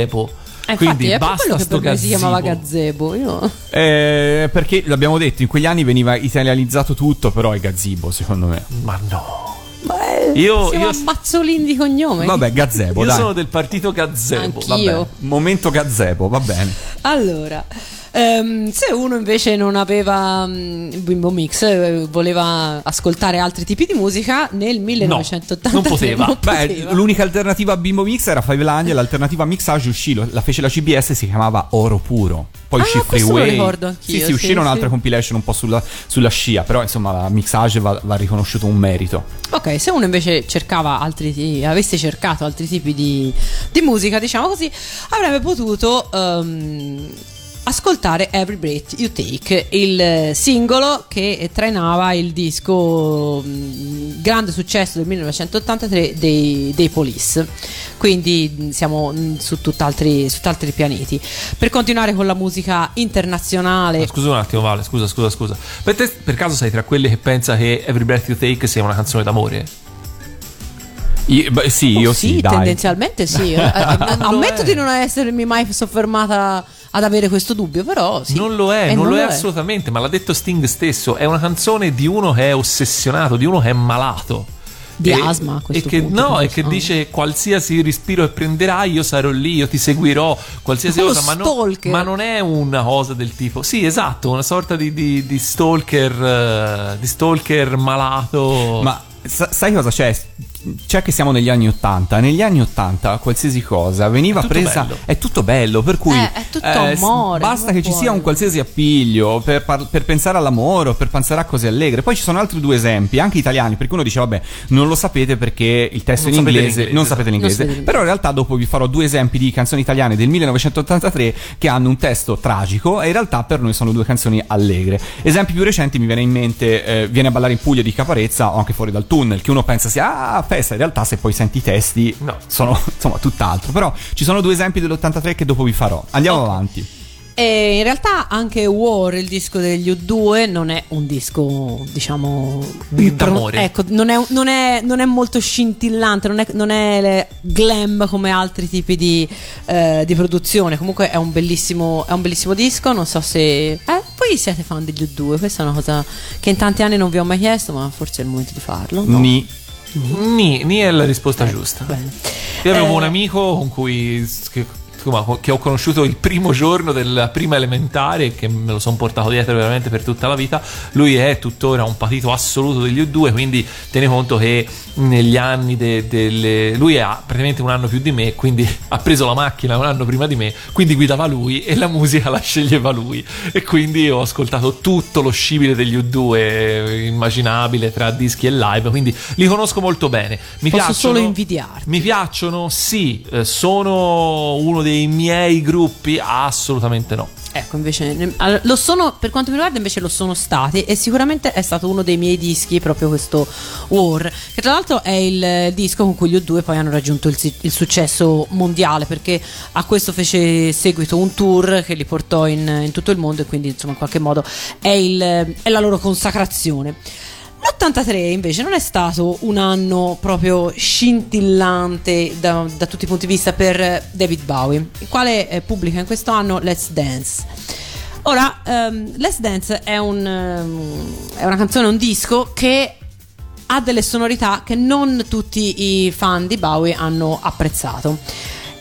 gazebo. Eh, infatti Quindi è per basta quello che sto me si chiamava gazebo. gazebo. Io... Eh, perché l'abbiamo detto, in quegli anni veniva italianizzato tutto, però è Gazzibo, secondo me. Ma no. Beh, Io- siamo io- a Mazzolin di cognome. Vabbè, Gazebo, Io dai. sono del partito gazebo. Anch'io. Vabbè. Momento Gazebo, va bene. Allora, ehm, se uno invece non aveva mm, Bimbo Mix, eh, voleva ascoltare altri tipi di musica, nel 1983 non poteva. non Beh, poteva. l'unica alternativa a Bimbo Mix era Five Line e l'alternativa a Mixage uscì, lo- la fece la CBS si chiamava Oro Puro. Poi Ah, uscì lo Freeway. ricordo anch'io, Sì, sì, sì, uscirono sì. compilation un po' sulla, sulla scia, però insomma la Mixage va, va riconosciuto un merito. Ok, se uno invece cercava altri avesse cercato altri tipi di, di musica, diciamo così, avrebbe potuto ehm, ascoltare Every Breath You Take, il eh, singolo che trainava il disco mh, grande successo del 1983 dei, dei Police. Quindi mh, siamo mh, su tutt'altri, su tutt'altri pianeti. Per continuare con la musica internazionale, Ma Scusa un attimo, Vale, scusa, scusa, scusa. Per te, per caso sei tra quelli che pensa che Every Breath You Take sia una canzone d'amore? Io- beh, sì, io Oh, sì, dai. tendenzialmente sì. [laughs] Eh, eh, Ammetto di non essermi mai soffermata ad avere questo dubbio, però sì. Non lo è, Eh, non, lo è, assolutamente, ma l'ha detto Sting stesso. È una canzone di uno che è ossessionato, di uno che è malato. Di E- asma, a e questo che, punto, No, non e lo che so. dice qualsiasi respiro che prenderai, io sarò lì, io ti seguirò, qualsiasi Uno cosa. Ma, no- stalker. ma non è una cosa del tipo. Sì, esatto, una sorta di, di- di stalker. eh, di stalker malato. Ma sa- sai cosa c'è? C'è che siamo negli anni 80. Negli anni 80 qualsiasi cosa veniva È presa. bello. È tutto bello. Per cui Eh, è tutto s- amore, basta che ci sia un qualsiasi appiglio per, par- per pensare all'amore o per pensare a cose allegre. Poi ci sono altri due esempi, anche italiani, perché uno dice, vabbè, non lo sapete perché il testo Non è in inglese, l'inglese. non sapete Non l'inglese. l'inglese. Però in realtà dopo vi farò due esempi di canzoni italiane del 1983 che hanno un testo tragico e in realtà per noi sono due canzoni allegre. Esempi più recenti mi viene in mente eh, Viene a ballare in Puglia di Caparezza o anche fuori dal tunnel, che uno pensa sia ah, festa, in realtà se poi senti i testi No. sono [laughs] insomma tutt'altro. Però ci sono due esempi dell'83 che dopo vi farò. Andiamo avanti. E in realtà anche War, il disco degli U2, non è un disco, diciamo, d'amore. Ecco, non è, non è- non è molto scintillante, non è, non è glam come altri tipi di, eh, di produzione. Comunque è un, bellissimo, è un bellissimo disco. Non so se. Eh, voi siete fan degli U2? Questa è una cosa che in tanti anni non vi ho mai chiesto, ma forse è il momento di farlo. no? Ni. Ni, Ni è la risposta giusta. Bene. Io avevo Eh, un amico con cui insomma, che ho conosciuto il primo giorno della prima elementare che me lo sono portato dietro veramente per tutta la vita. Lui è tuttora un patito assoluto degli U2, quindi tieni conto che negli anni de- delle lui ha praticamente un anno più di me, quindi [laughs] ha preso la macchina un anno prima di me, quindi guidava lui e la musica la sceglieva lui e quindi ho ascoltato tutto lo scibile degli U2 immaginabile tra dischi e live, quindi li conosco molto bene. Mi Posso piacciono solo invidiarti. mi piacciono? Sì. Eh, sono uno dei miei gruppi? Assolutamente no. Ecco, invece lo sono, per quanto mi riguarda, invece lo sono stati e sicuramente è stato uno dei miei dischi, proprio questo War, che tra l'altro è il disco con cui gli U2 poi hanno raggiunto il, il successo mondiale, perché a questo fece seguito un tour che li portò in, in tutto il mondo e quindi insomma in qualche modo è, il- è la loro consacrazione. L'83 invece non è stato un anno proprio scintillante da, da tutti i punti di vista per David Bowie, il quale eh, pubblica in questo anno Let's Dance. Ora, ehm, Let's Dance è, un, ehm, è una canzone, un disco che ha delle sonorità che non tutti i fan di Bowie hanno apprezzato.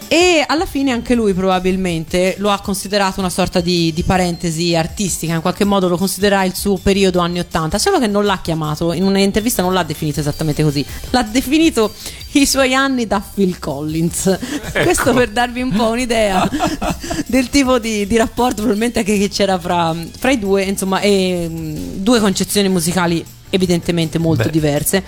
E alla fine anche lui probabilmente lo ha considerato una sorta di, di parentesi artistica, in qualche modo lo considera il suo periodo anni 80, solo che non l'ha chiamato, in un'intervista non l'ha definito esattamente così, l'ha definito i suoi anni da Phil Collins. Questo per darvi un po' un'idea [laughs] del tipo di, di rapporto probabilmente che, che c'era fra, fra i due, insomma, e mh, due concezioni musicali evidentemente molto Beh, diverse.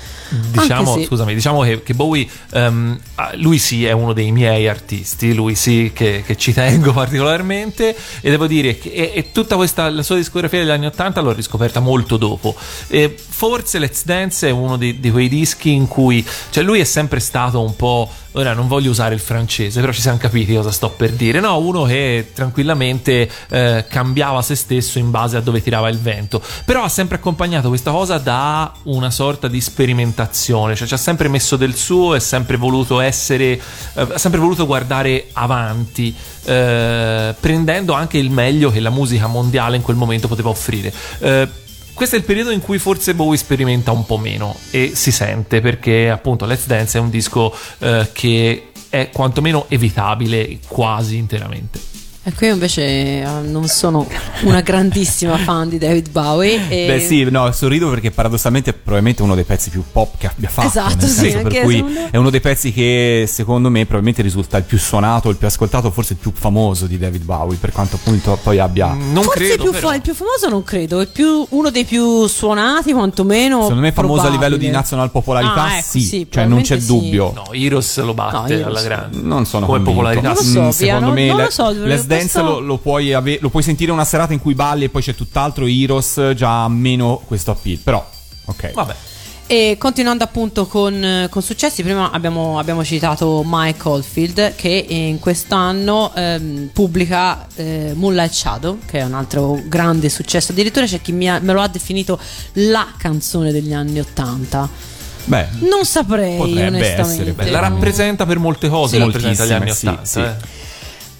Diciamo, se- scusami, diciamo che, che Bowie, ah, lui sì è uno dei miei artisti, lui sì che, che ci tengo [laughs] particolarmente e devo dire che e, e tutta questa, la sua discografia degli anni 80 l'ho riscoperta molto dopo. E forse Let's Dance è uno di, di quei dischi in cui, cioè lui è sempre stato un po', ora non voglio usare il francese, però ci siamo capiti cosa sto per dire, no? Uno che tranquillamente eh, cambiava se stesso in base a dove tirava il vento, però ha sempre accompagnato questa cosa da una sorta di sperimentazione, cioè ci ha sempre messo del suo e sempre voluto essere, eh, ha sempre voluto guardare avanti, eh, prendendo anche il meglio che la musica mondiale in quel momento poteva offrire. Questo è il periodo in cui forse Bowie sperimenta un po' meno e si sente perché appunto Let's Dance è un disco eh, che è quantomeno evitabile quasi interamente. Ecco, io invece eh, non sono una grandissima fan di David Bowie. E Beh sì, no, sorrido perché paradossalmente è probabilmente uno dei pezzi più pop che abbia fatto. Esatto, nel sì, per cui secondo è uno dei pezzi che secondo me probabilmente risulta il più suonato, il più ascoltato, forse il più famoso di David Bowie, per quanto appunto poi abbia... Non Forse credo più però. fa- il più famoso non credo, è più, uno dei più suonati, quantomeno. Secondo me è famoso a probabile. livello di nazional popolarità, Ah, ecco, sì, sì, cioè non c'è sì. dubbio. No, Heroes lo batte No, Heroes. alla grande. Non sono Come convinto. popolarità. Non lo Mm, so, Pia, secondo non- me non le- lo so, Dance lo, lo puoi ave- lo puoi sentire una serata in cui balli e poi c'è tutt'altro Heroes già meno questo appeal, però ok. Vabbè. E continuando appunto con, con successi, prima abbiamo, abbiamo citato Mike Oldfield che in quest'anno ehm, pubblica eh, Moonlight Shadow, che è un altro grande successo. Addirittura c'è chi mi ha- me lo ha definito la canzone degli anni Ottanta. Beh, Non saprei, Potrebbe onestamente. essere, Beh, la No. rappresenta per molte cose, Sì, rappresenta gli anni moltissime, 80. sì, eh.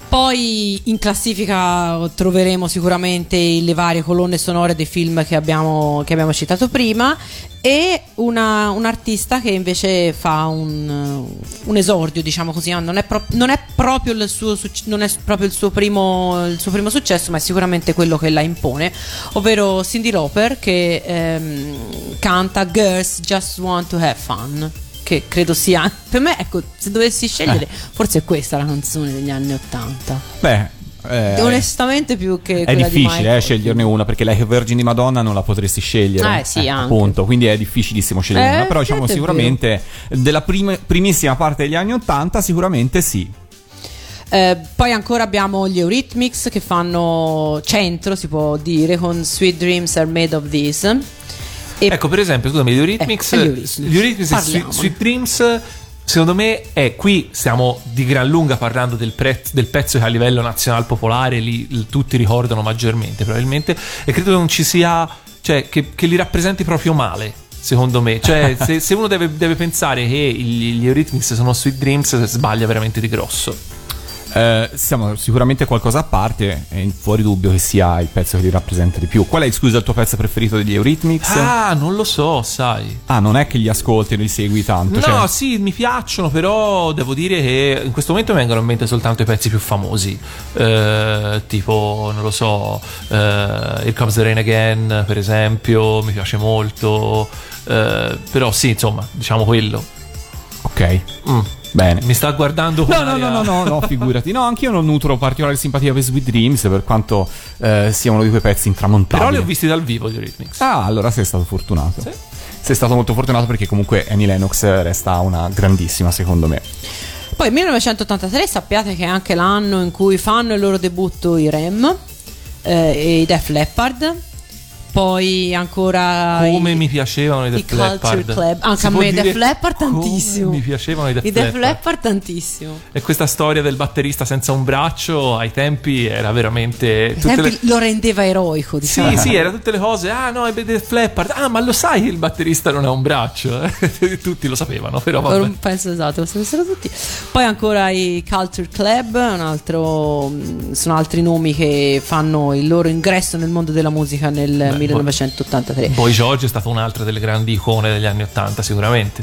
Poi in classifica troveremo sicuramente le varie colonne sonore dei film che abbiamo, che abbiamo citato prima e una- un artista che invece fa un, un esordio, diciamo così, non è, pro- non è proprio, il suo, è proprio il, suo primo, il suo primo successo, ma è sicuramente quello che la impone, ovvero Cindy Lauper che ehm, canta Girls Just Want to Have Fun. Che credo sia [laughs] per me, ecco, se dovessi scegliere, forse è questa la canzone degli anni Ottanta. beh. eh, Onestamente più che è di difficile Michael. eh, sceglierne una perché Like a Virgin di Madonna non la potresti scegliere. Eh, sì, anche. appunto, quindi è difficilissimo scegliere Eh, una. Però diciamo sicuramente della prima- primissima parte degli anni 80 sicuramente sì. Eh, poi ancora abbiamo gli Eurythmics che fanno centro, si può dire, con Sweet Dreams Are Made of This. E Ecco, per esempio, scusami, gli Eurythmics, Eh, gli Eurythmics. Sweet Dreams, secondo me, è qui stiamo di gran lunga parlando del, prezzo- del pezzo che a livello nazional popolare lì, l- tutti ricordano maggiormente, probabilmente, e credo che non ci sia, cioè, che, che li rappresenti proprio male. Secondo me, cioè, [laughs] se, se uno deve, deve pensare che gli, gli Eurythmics sono Sweet Dreams, sbaglia veramente di grosso. Eh, siamo sicuramente qualcosa a parte, è fuori dubbio che sia il pezzo che ti rappresenta di più. Qual è, scusa, il tuo pezzo preferito degli Eurythmics? Ah, non lo so, sai. Ah, non è che li ascolti e li segui tanto. No, cioè- sì, mi piacciono, però devo dire che in questo momento mi vengono in mente soltanto i pezzi più famosi, Eh, tipo, non lo so, eh, Here Comes the Rain Again, per esempio, mi piace molto, Eh, però sì, insomma, diciamo quello. Ok, Mm. Bene. Mi sta guardando con No, no, aria- no, no, no, no, figurati. No, anch'io non nutro particolare simpatia per Sweet Dreams, per quanto eh, sia uno di quei pezzi intramontabili. Però li ho visti dal vivo gli Eurythmics. Ah, allora sei stato fortunato. Sì. Sei stato molto fortunato perché comunque Annie Lennox resta una grandissima, secondo me. Poi 1983 sappiate che è anche l'anno in cui fanno il loro debutto i Rem eh, e i Def Leppard. Poi ancora Come i, mi piacevano i i Def Leppard. Club. Anche Si a me i Def Leppard tantissimo. Mi piacevano i Def I Def Leppard. Leppard tantissimo. E questa storia del batterista senza un braccio ai tempi era veramente. Tempi le- lo rendeva eroico, diciamo. Sì, sì, era tutte le cose. Ah, no, è Def Leppard. Ah, ma lo sai che il batterista non ha un braccio? [laughs] Tutti lo sapevano, però vabbè. Penso esatto, lo sapessero tutti. Poi ancora i Culture Club, un altro, mh, sono altri nomi che fanno il loro ingresso nel mondo della musica nel 1983. Boy George è stata un'altra delle grandi icone degli anni Ottanta, sicuramente.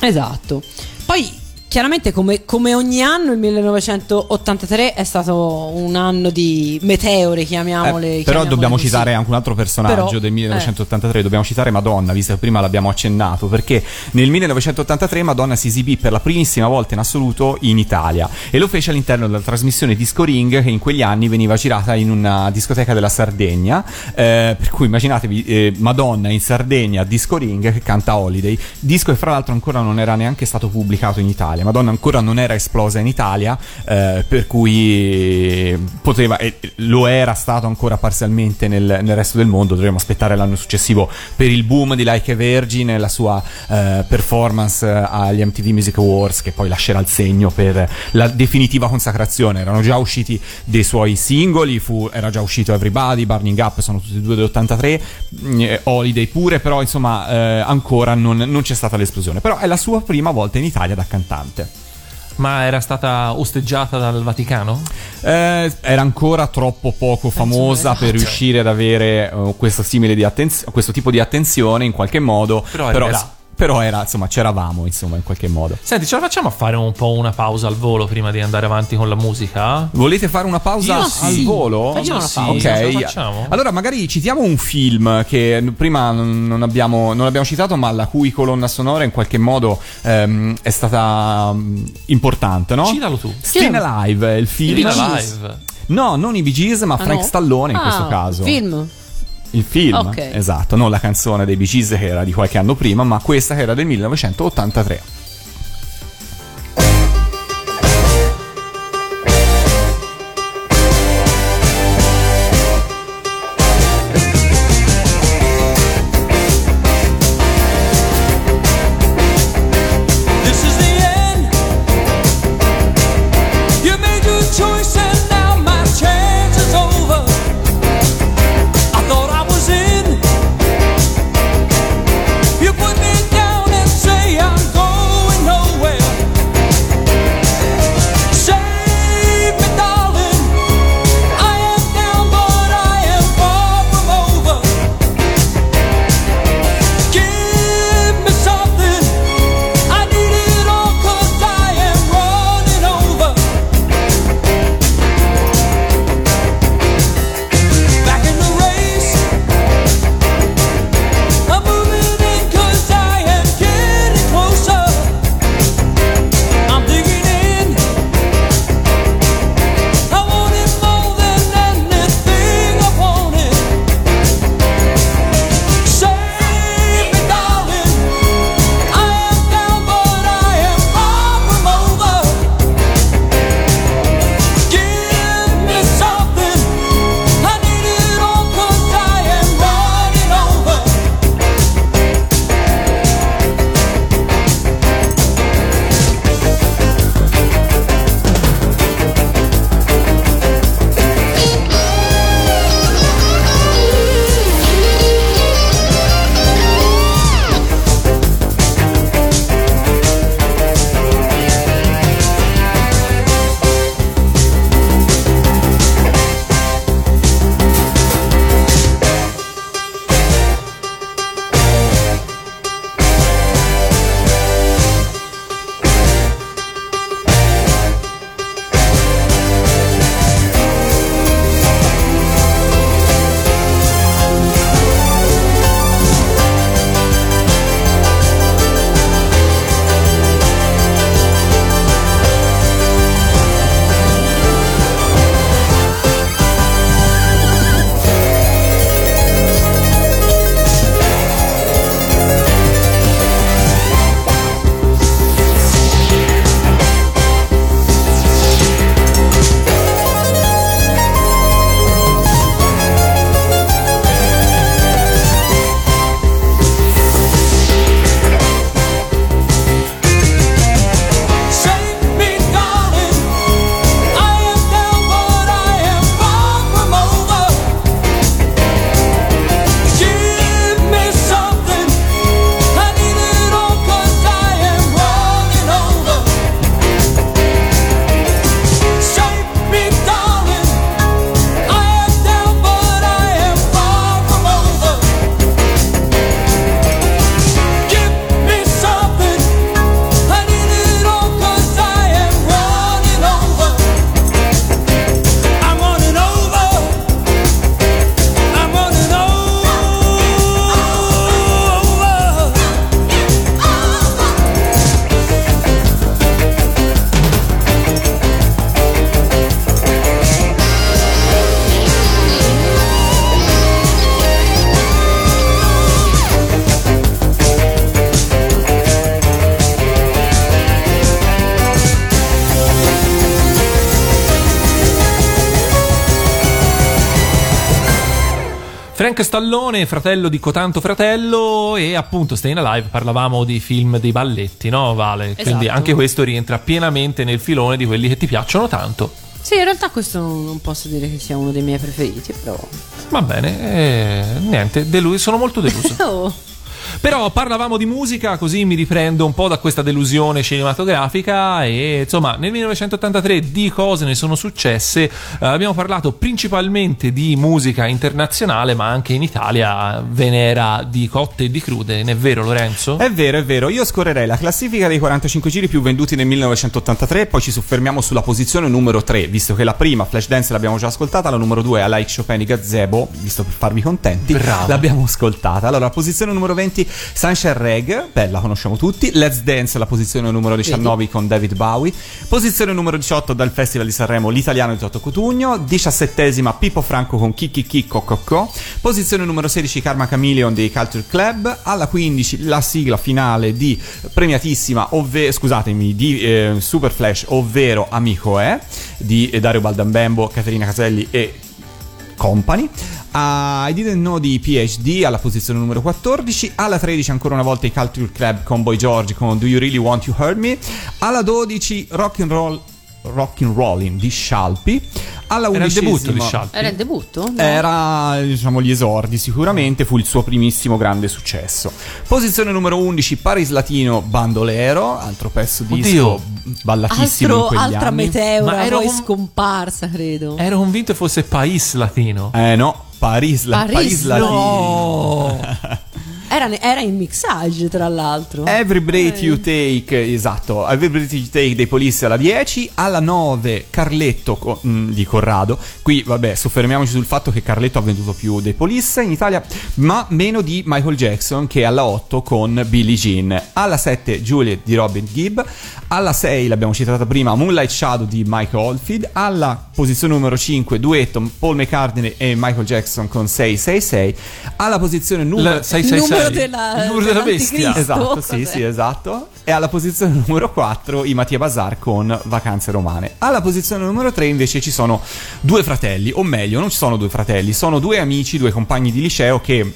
Esatto. Poi chiaramente come, come ogni anno il 1983 è stato un anno di meteore, chiamiamole. Eh, però chiamiamole dobbiamo citare anche un altro personaggio Però, eh. del 1983, dobbiamo citare Madonna, visto che prima l'abbiamo accennato, perché nel 1983 Madonna si esibì per la primissima volta in assoluto in Italia e lo fece all'interno della trasmissione Disco Ring che in quegli anni veniva girata in una discoteca della Sardegna, eh, per cui immaginatevi eh, Madonna in Sardegna Disco Ring che canta Holiday, disco che fra l'altro ancora non era neanche stato pubblicato in Italia, Madonna ancora non era esplosa in Italia, eh, per cui poteva, e lo era stato ancora parzialmente nel, nel resto del mondo, dovremmo aspettare l'anno successivo per il boom di Like a Virgin e la sua eh, performance eh, agli MTV Music Awards che poi lascerà il segno per la definitiva consacrazione, erano già usciti dei suoi singoli, fu- era già uscito Everybody, Burning Up, sono tutti e due dell'83, mm, eh, Holiday pure, però insomma eh, ancora non, non c'è stata l'esplosione, però è la sua prima volta in Italia da cantante. Ma era stata osteggiata dal Vaticano? Eh, era ancora troppo poco famosa per riuscire ad avere eh, questo, simile di attenzio- questo tipo di attenzione in qualche modo. Però arriverà. Però era, insomma, c'eravamo, insomma, in qualche modo. Senti, ce la facciamo a fare un po' una pausa al volo prima di andare avanti con la musica? Volete fare una pausa Io al sì. volo? Facciamo una pausa. Ok, Ce la facciamo? allora magari citiamo un film che prima non non abbiamo, non abbiamo citato, ma la cui colonna sonora in qualche modo ehm, è stata mm, importante, no? Citalo tu. Still Alive, è il film. Viva Bee Gees. live. No, non i Bee Gees, ma Ah, Frank no? Stallone in Ah, questo caso. Film. Il film, Ok. esatto, non la canzone dei Bee Gees che era di qualche anno prima, ma questa che era del 1983. Frank Stallone, fratello di Cotanto Fratello e appunto Staying Alive parlavamo di film dei balletti, no Vale? Quindi Esatto. anche questo rientra pienamente nel filone di quelli che ti piacciono tanto. Sì, in realtà questo non posso dire che sia uno dei miei preferiti, però. Va bene, eh, niente, deluso, sono molto deluso. [laughs] Oh, Però parlavamo di musica, così mi riprendo un po' da questa delusione cinematografica e insomma nel 1983 di cose ne sono successe. Eh, abbiamo parlato principalmente di musica internazionale, ma anche in Italia ve n'era di cotte e di crude, non è vero Lorenzo? È vero, è vero. Io scorrerei la classifica dei 45 giri più venduti nel 1983 poi ci soffermiamo sulla posizione numero 3, visto che la prima, Flashdance, l'abbiamo già ascoltata, la numero 2, I Like Chopin di Gazebo, visto per farvi contenti, Bravo. l'abbiamo ascoltata. Allora, posizione numero 20, Sunshine Reg, beh, la conosciamo tutti. Let's Dance, la posizione numero 19 con David Bowie. Posizione numero 18 dal Festival di Sanremo, l'italiano di Toto Cutugno. 17esima, Pippo Franco con Kiki Kiko Cocco. Posizione numero 16, Karma Chameleon dei Culture Club. Alla 15, la sigla finale di premiatissima, ovvero, scusatemi, di eh, Super Flash, ovvero Amico è, di Dario Baldambembo, Caterina Caselli e Company. A I Didn't Know di PhD alla posizione numero 14. Alla 13 ancora una volta i Culture Club con Boy George con Do You Really Want to Hurt Me. Alla 12 Rock and Roll Rock and Rollin' di Scialpi. Alla Era il debutto di Scialpi. era il debutto? No. era diciamo gli esordi sicuramente fu il suo primissimo grande successo posizione numero 11 Paris Latino Bandolero altro pezzo disco Oddio. ballatissimo in Altro, quegli altra anni meteora, Ma ero poi un- scomparsa, credo. Ero convinto fosse Pais Latino. eh no Paris, la- Paris, Paris Latino No! [laughs] Era, era in mixage, tra l'altro. Every Breath You Take, esatto, Every Breath You Take dei Police alla 10, alla 9 Carletto co- mm, di Corrado. Qui, vabbè, soffermiamoci sul fatto che Carletto ha venduto più dei Police in Italia, ma meno di Michael Jackson che è alla 8 con Billie Jean. Alla 7 Juliet di Robin Gibb, alla 6 l'abbiamo citata prima Moonlight Shadow di Mike Oldfield, alla posizione numero 5 duetto Paul McCartney e Michael Jackson con 666, alla posizione numero La- 666. numero della- Il numero della bestia. Esatto, sì, sì, esatto. E alla posizione [laughs] numero 4 i Mattia Bazar con Vacanze Romane. Alla posizione numero 3 invece ci sono due fratelli, o meglio, non ci sono due fratelli, sono due amici, due compagni di liceo che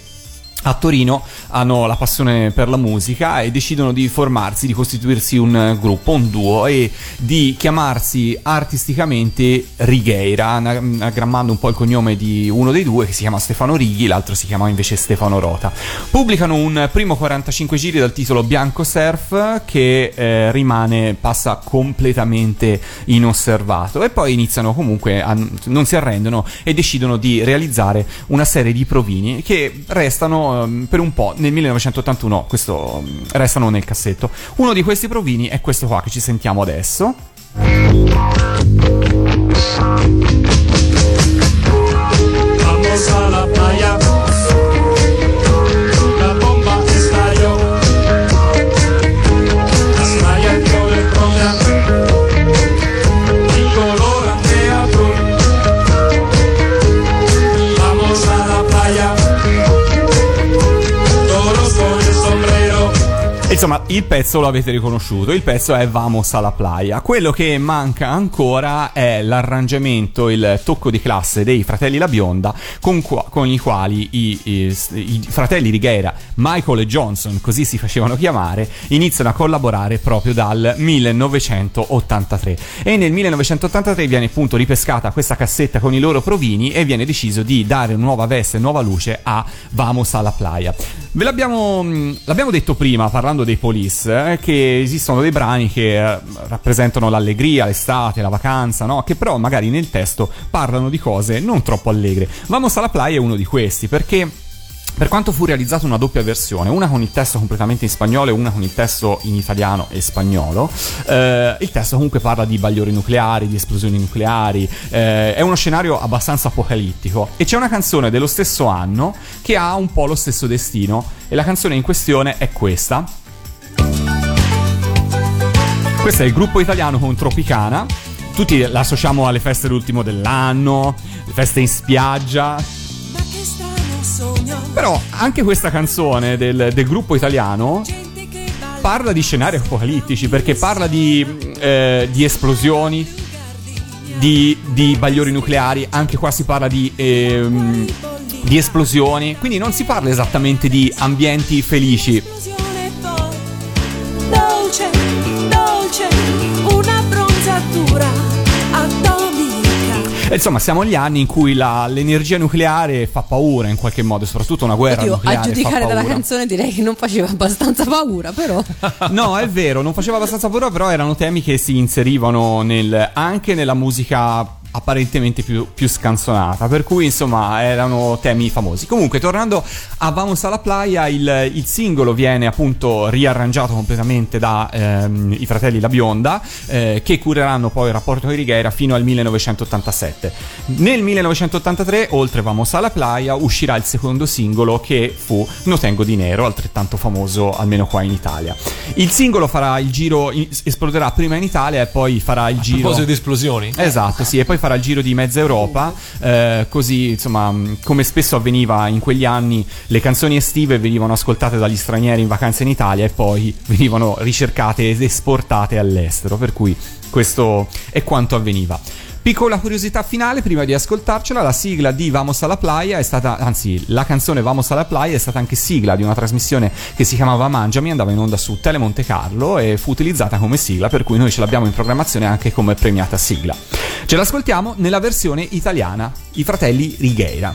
a Torino hanno la passione per la musica e decidono di formarsi, di costituirsi un eh, gruppo, un duo e di chiamarsi artisticamente Righeira, anagrammando un po' il cognome di uno dei due che si chiama Stefano Righi, l'altro si chiama invece Stefano Rota. Pubblicano un primo 45 giri dal titolo Bianco Surf che eh, rimane, passa completamente inosservato e poi iniziano comunque, a, non si arrendono e decidono di realizzare una serie di provini che restano ehm, per un po' nel 1981, questo mm, restano nel cassetto. Uno di questi provini è questo qua che ci sentiamo adesso. Insomma, il pezzo lo avete riconosciuto, il pezzo è Vamos alla playa. Quello che manca ancora è l'arrangiamento, il tocco di classe dei fratelli La Bionda, con, qua- con i quali i, i- i fratelli Righeira, Michael e Johnson, così si facevano chiamare, iniziano a collaborare proprio dal 1983. E nel 1983 viene appunto ripescata questa cassetta con i loro provini e viene deciso di dare nuova veste, nuova luce a Vamos alla playa. Ve l'abbiamo, mh, l'abbiamo detto prima parlando dei Police eh, che esistono dei brani che eh, rappresentano l'allegria, l'estate, la vacanza, no? che però magari nel testo parlano di cose non troppo allegre. Vamos alla playa è uno di questi perché per quanto fu realizzata una doppia versione, una con il testo completamente in spagnolo e una con il testo in italiano e spagnolo, eh, il testo comunque parla di bagliori nucleari, di esplosioni nucleari, eh, è uno scenario abbastanza apocalittico e c'è una canzone dello stesso anno che ha un po' lo stesso destino e la canzone in questione è questa. Questo è il gruppo italiano con Tropicana. Tutti la associamo alle feste dell'ultimo dell'anno, feste in spiaggia, però anche questa canzone del, del gruppo italiano parla di scenari apocalittici perché parla di, eh, di esplosioni, di, di bagliori nucleari, anche qua si parla di ehm, di esplosioni, quindi non si parla esattamente di ambienti felici. E insomma, siamo agli anni in cui la- l'energia nucleare fa paura in qualche modo, soprattutto una guerra Oddio, a nucleare fa giudicare dalla canzone direi che non faceva abbastanza paura, però. [laughs] No, è vero, non faceva abbastanza paura, però erano temi che si inserivano nel- anche nella musica apparentemente più, più scanzonata, per cui insomma erano temi famosi. Comunque, tornando a Vamos alla Playa, il, il singolo viene appunto riarrangiato completamente da ehm, i fratelli La Bionda, eh, che cureranno poi il rapporto con Righiera fino al 1987. Nel 1983, oltre Vamos alla Playa, uscirà il secondo singolo che fu No Tengo Dinero, altrettanto famoso almeno qua in Italia. Il singolo farà il giro, esploderà prima in Italia e poi farà il A giro. proposito di esplosioni. Esatto, sì, e poi farà il giro di mezza Europa, eh, così insomma, mh, come spesso avveniva in quegli anni, le canzoni estive venivano ascoltate dagli stranieri in vacanza in Italia e poi venivano ricercate ed esportate all'estero, per cui questo è quanto avveniva. Piccola curiosità finale, prima di ascoltarcela, la sigla di Vamos alla Playa è stata, anzi, la canzone Vamos alla Playa è stata anche sigla di una trasmissione che si chiamava Mangiami, andava in onda su Tele Monte Carlo e fu utilizzata come sigla, per cui noi ce l'abbiamo in programmazione anche come premiata sigla. Ce l'ascoltiamo nella versione italiana, i fratelli Righeira.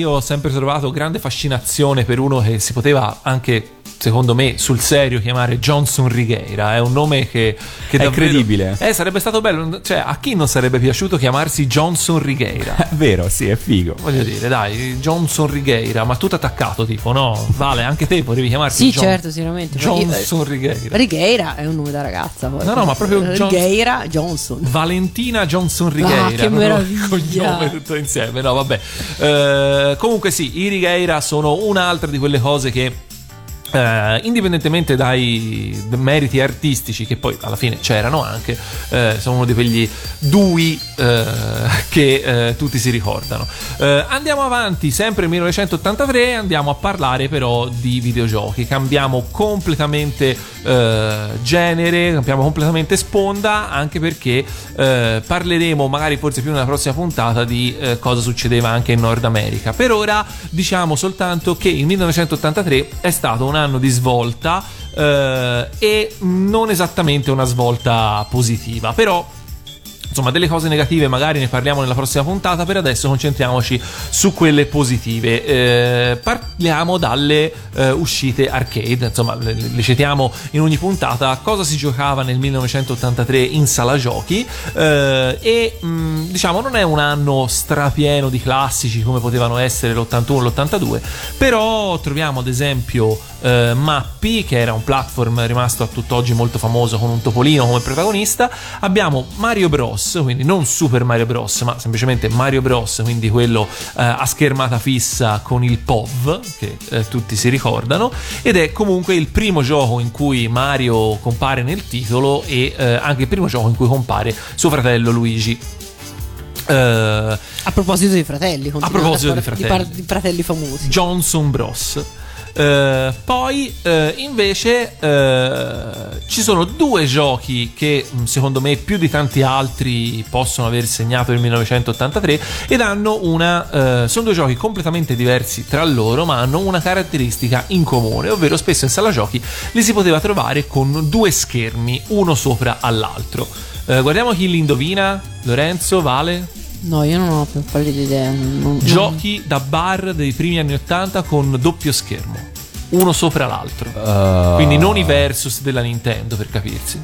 Io ho sempre trovato grande fascinazione per uno che si poteva anche secondo me sul serio chiamare Johnson Righeira è un nome che, che È davvero- credibile. eh sarebbe stato bello cioè a chi non sarebbe piaciuto chiamarsi Johnson Righeira È [laughs] vero, sì, è figo. voglio dire dai Johnson Righeira ma tutto attaccato tipo no vale anche te potevi chiamarsi Sì, John- certo, sicuramente. Io- Johnson Righeira Righeira è un nome da ragazza. poi. No, no, ma proprio John- Righeira Johnson. Valentina Johnson Righeira Ah, che meraviglia. cognome tutto insieme no vabbè Eh, comunque sì i Righeira sono un'altra di quelle cose che eh, indipendentemente dai meriti artistici che poi alla fine c'erano anche eh, sono uno di quegli dui eh, che eh, tutti si ricordano. Andiamo avanti sempre nel 1983 andiamo a parlare però di videogiochi. Cambiamo completamente genere cambiamo completamente sponda anche perché parleremo magari forse più nella prossima puntata di cosa succedeva anche in Nord America. Per ora diciamo soltanto che il 1983 è stato un anno di svolta eh, e non esattamente una svolta positiva. Però Insomma, delle cose negative magari ne parliamo nella prossima puntata, per adesso concentriamoci su quelle positive. Eh, parliamo dalle eh, uscite arcade, insomma, le, le citiamo in ogni puntata, cosa si giocava nel 1983 in sala giochi? Eh, e mh, diciamo non è un anno strapieno di classici come potevano essere l'81 l'82, però troviamo ad esempio eh, Mappi, che era un platform rimasto a tutt'oggi molto famoso con un topolino come protagonista. Abbiamo Mario Bros, quindi non Super Mario Bros, ma semplicemente Mario Bros, quindi quello eh, a schermata fissa con il POV, che eh, tutti si ricordano, ed è comunque il primo gioco in cui Mario compare nel titolo e eh, anche il primo gioco in cui compare suo fratello Luigi. Eh, A proposito di fratelli, proposito a di par- fratelli. par- di fratelli famosi. Johnson Bros. Eh, poi eh, invece eh, ci sono due giochi che mh, secondo me più di tanti altri possono aver segnato il 1983 ed hanno una eh, sono due giochi completamente diversi tra loro ma hanno una caratteristica in comune ovvero spesso in sala giochi li si poteva trovare con due schermi uno sopra all'altro. Guardiamo chi li indovina. Lorenzo Vale No, io non ho più pallida idea. non- non- Giochi da bar dei primi anni 80 con doppio schermo, uno sopra l'altro. Uh, Quindi non i versus della Nintendo per capirsi.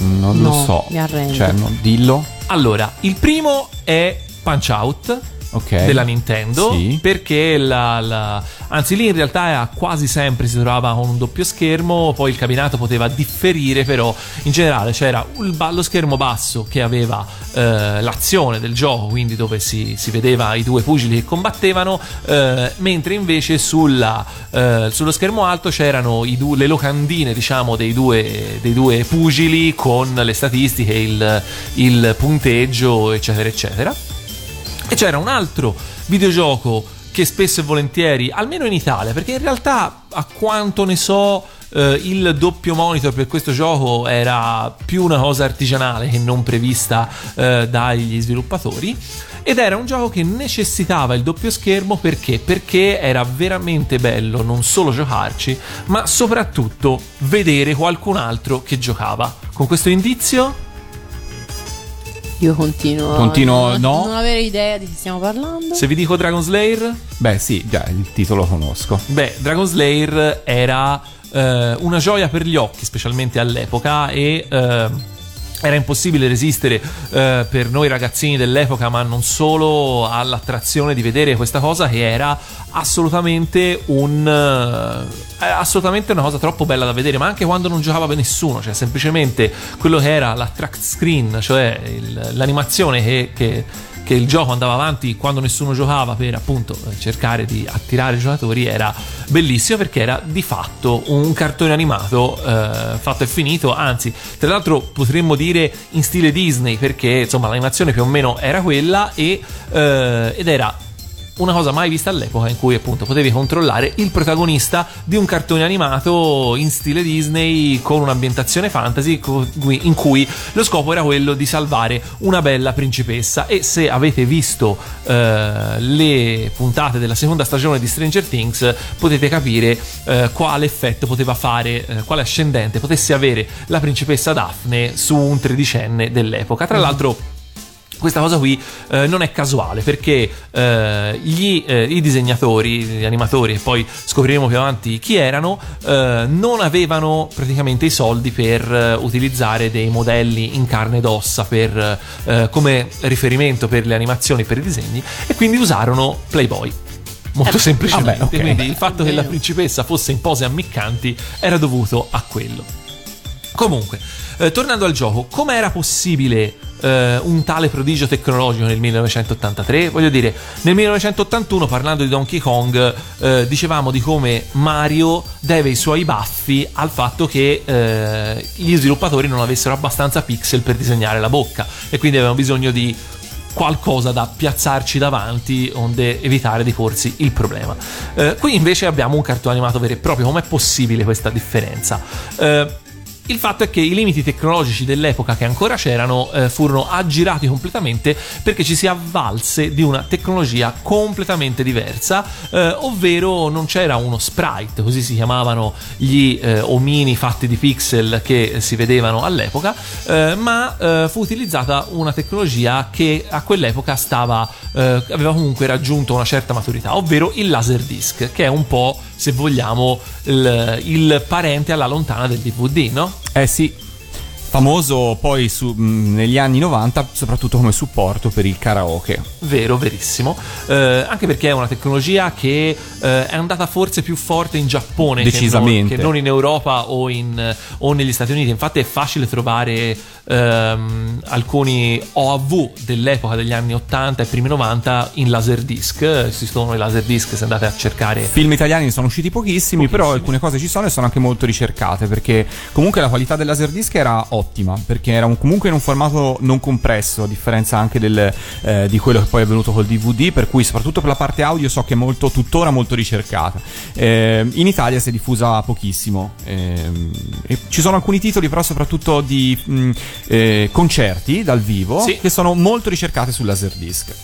Non lo No, so. mi arrendo. Cioè, no, dillo. Allora, il primo è Punch Out Ok. della Nintendo Sì. perché la, la- anzi lì in realtà quasi sempre si trovava con un doppio schermo poi il cabinato poteva differire però in generale c'era il lo schermo basso che aveva eh, l'azione del gioco quindi dove si, si vedeva i due pugili che combattevano eh, mentre invece sulla, eh, sullo schermo alto c'erano i du- le locandine diciamo dei due, dei due pugili con le statistiche il, il punteggio eccetera eccetera e c'era un altro videogioco che spesso e volentieri, almeno in Italia, perché in realtà a quanto ne so eh, il doppio monitor per questo gioco era più una cosa artigianale che non prevista eh, dagli sviluppatori. Ed era un gioco che necessitava il doppio schermo perché? Perché era veramente bello non solo giocarci, ma soprattutto vedere qualcun altro che giocava. Con questo indizio Io continuo. a Continuo, non, no? Non avere idea di chi stiamo parlando. Se vi dico Dragon Slayer, Beh, sì, già il titolo lo conosco. beh, Dragon Slayer era eh, una gioia per gli occhi, specialmente all'epoca, e eh, era impossibile resistere eh, per noi ragazzini dell'epoca, ma non solo, all'attrazione di vedere questa cosa che era assolutamente un eh, assolutamente una cosa troppo bella da vedere, ma anche quando non giocava nessuno, cioè semplicemente quello che era la track screen, cioè il- l'animazione che, che- che il gioco andava avanti quando nessuno giocava per appunto eh, cercare di attirare i giocatori era bellissimo perché era di fatto un cartone animato eh, fatto e finito. Anzi tra l'altro potremmo dire in stile Disney perché insomma l'animazione più o meno era quella e, eh, ed era una cosa mai vista all'epoca in cui appunto potevi controllare il protagonista di un cartone animato in stile Disney con un'ambientazione fantasy in cui lo scopo era quello di salvare una bella principessa e se avete visto eh, le puntate della seconda stagione di Stranger Things potete capire eh, quale effetto poteva fare, eh, quale ascendente potesse avere la principessa Daphne su un tredicenne dell'epoca. Tra l'altro questa cosa qui eh, non è casuale perché eh, gli, eh, i disegnatori, gli animatori e poi scopriremo più avanti chi erano, eh, non avevano praticamente i soldi per eh, utilizzare dei modelli in carne ed ossa per, eh, come riferimento per le animazioni, per i disegni e quindi usarono Playboy. Molto semplicemente, vabbè, ok. quindi il fatto che la principessa fosse in pose ammiccanti era dovuto a quello. Comunque, eh, tornando al gioco, come era possibile eh, un tale prodigio tecnologico nel 1983? Voglio dire, nel 1981, parlando di Donkey Kong, eh, dicevamo di come Mario deve i suoi baffi al fatto che eh, gli sviluppatori non avessero abbastanza pixel per disegnare la bocca e quindi avevano bisogno di qualcosa da piazzarci davanti onde evitare di porsi il problema. Eh, qui invece abbiamo un cartone animato vero e proprio, com'è possibile questa differenza? Eh, il fatto è che i limiti tecnologici dell'epoca che ancora c'erano eh, furono aggirati completamente perché ci si avvalse di una tecnologia completamente diversa, eh, ovvero non c'era uno sprite, così si chiamavano gli eh, omini fatti di pixel che si vedevano all'epoca, eh, ma eh, fu utilizzata una tecnologia che a quell'epoca stava, eh, aveva comunque raggiunto una certa maturità, ovvero il laserdisc, che è un po', se vogliamo, il, il parente alla lontana del DVD, no? Eh sì, famoso poi su- mh, negli anni 90 soprattutto come supporto per il karaoke. Vero, verissimo. Eh, anche perché è una tecnologia che eh, è andata forse più forte in Giappone che non- Decisamente. Che, non, in Europa o, in- o negli Stati Uniti. Infatti è facile trovare ehm, alcuni OAV dell'epoca degli anni 80 e primi 90 in laserdisc. Esistono i laserdisc se andate a cercare. Film italiani ne sono usciti pochissimi, però alcune cose ci sono e sono anche molto ricercate perché comunque la qualità del laserdisc era ottima perché era un- comunque in un formato non compresso, a differenza anche del, eh, di quello che poi è venuto col DVD, per cui soprattutto per la parte audio so che è molto, tuttora molto ricercata. Eh, in Italia si è diffusa pochissimo. ehm, e ci sono alcuni titoli però soprattutto di mh, eh, concerti dal vivo Sì. che sono molto ricercate sul laserdisc.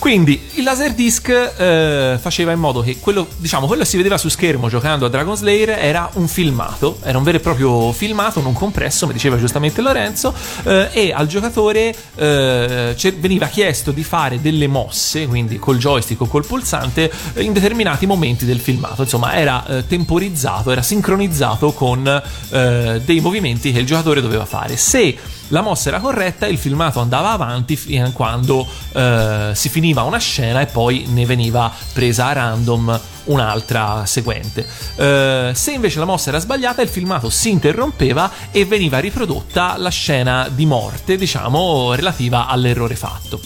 Quindi il laserdisc eh, faceva in modo che quello, diciamo, quello che si vedeva su schermo giocando a Dragon Slayer era un filmato, era un vero e proprio filmato, non compresso, come diceva giustamente Lorenzo, eh, e al giocatore eh, veniva chiesto di fare delle mosse, quindi col joystick o col pulsante, eh, in determinati momenti del filmato. Insomma, era eh, temporizzato, era sincronizzato con eh, dei movimenti che il giocatore doveva fare. Se la mossa era corretta, il filmato andava avanti fino a quando eh, si finiva una scena e poi ne veniva presa a random un'altra seguente. Eh, se invece la mossa era sbagliata, il filmato si interrompeva e veniva riprodotta la scena di morte, diciamo, relativa all'errore fatto.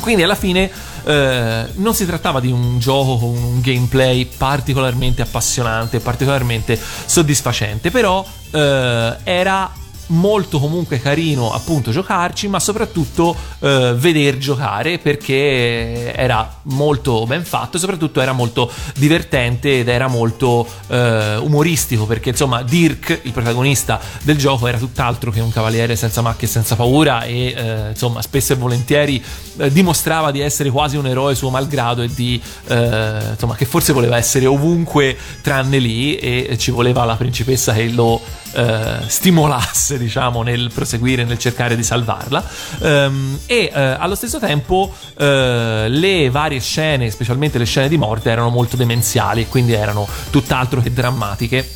Quindi alla fine eh, non si trattava di un gioco con un gameplay particolarmente appassionante, particolarmente soddisfacente, però eh, era molto comunque carino appunto giocarci ma soprattutto eh, veder giocare perché era molto ben fatto soprattutto era molto divertente ed era molto eh, umoristico perché insomma Dirk il protagonista del gioco era tutt'altro che un cavaliere senza macchie e senza paura e eh, insomma spesso e volentieri eh, dimostrava di essere quasi un eroe suo malgrado e di eh, insomma che forse voleva essere ovunque tranne lì e ci voleva la principessa che lo eh, stimolasse diciamo nel proseguire nel cercare di salvarla Ehm, e eh, allo stesso tempo eh, le varie scene specialmente le scene di morte erano molto demenziali e quindi erano tutt'altro che drammatiche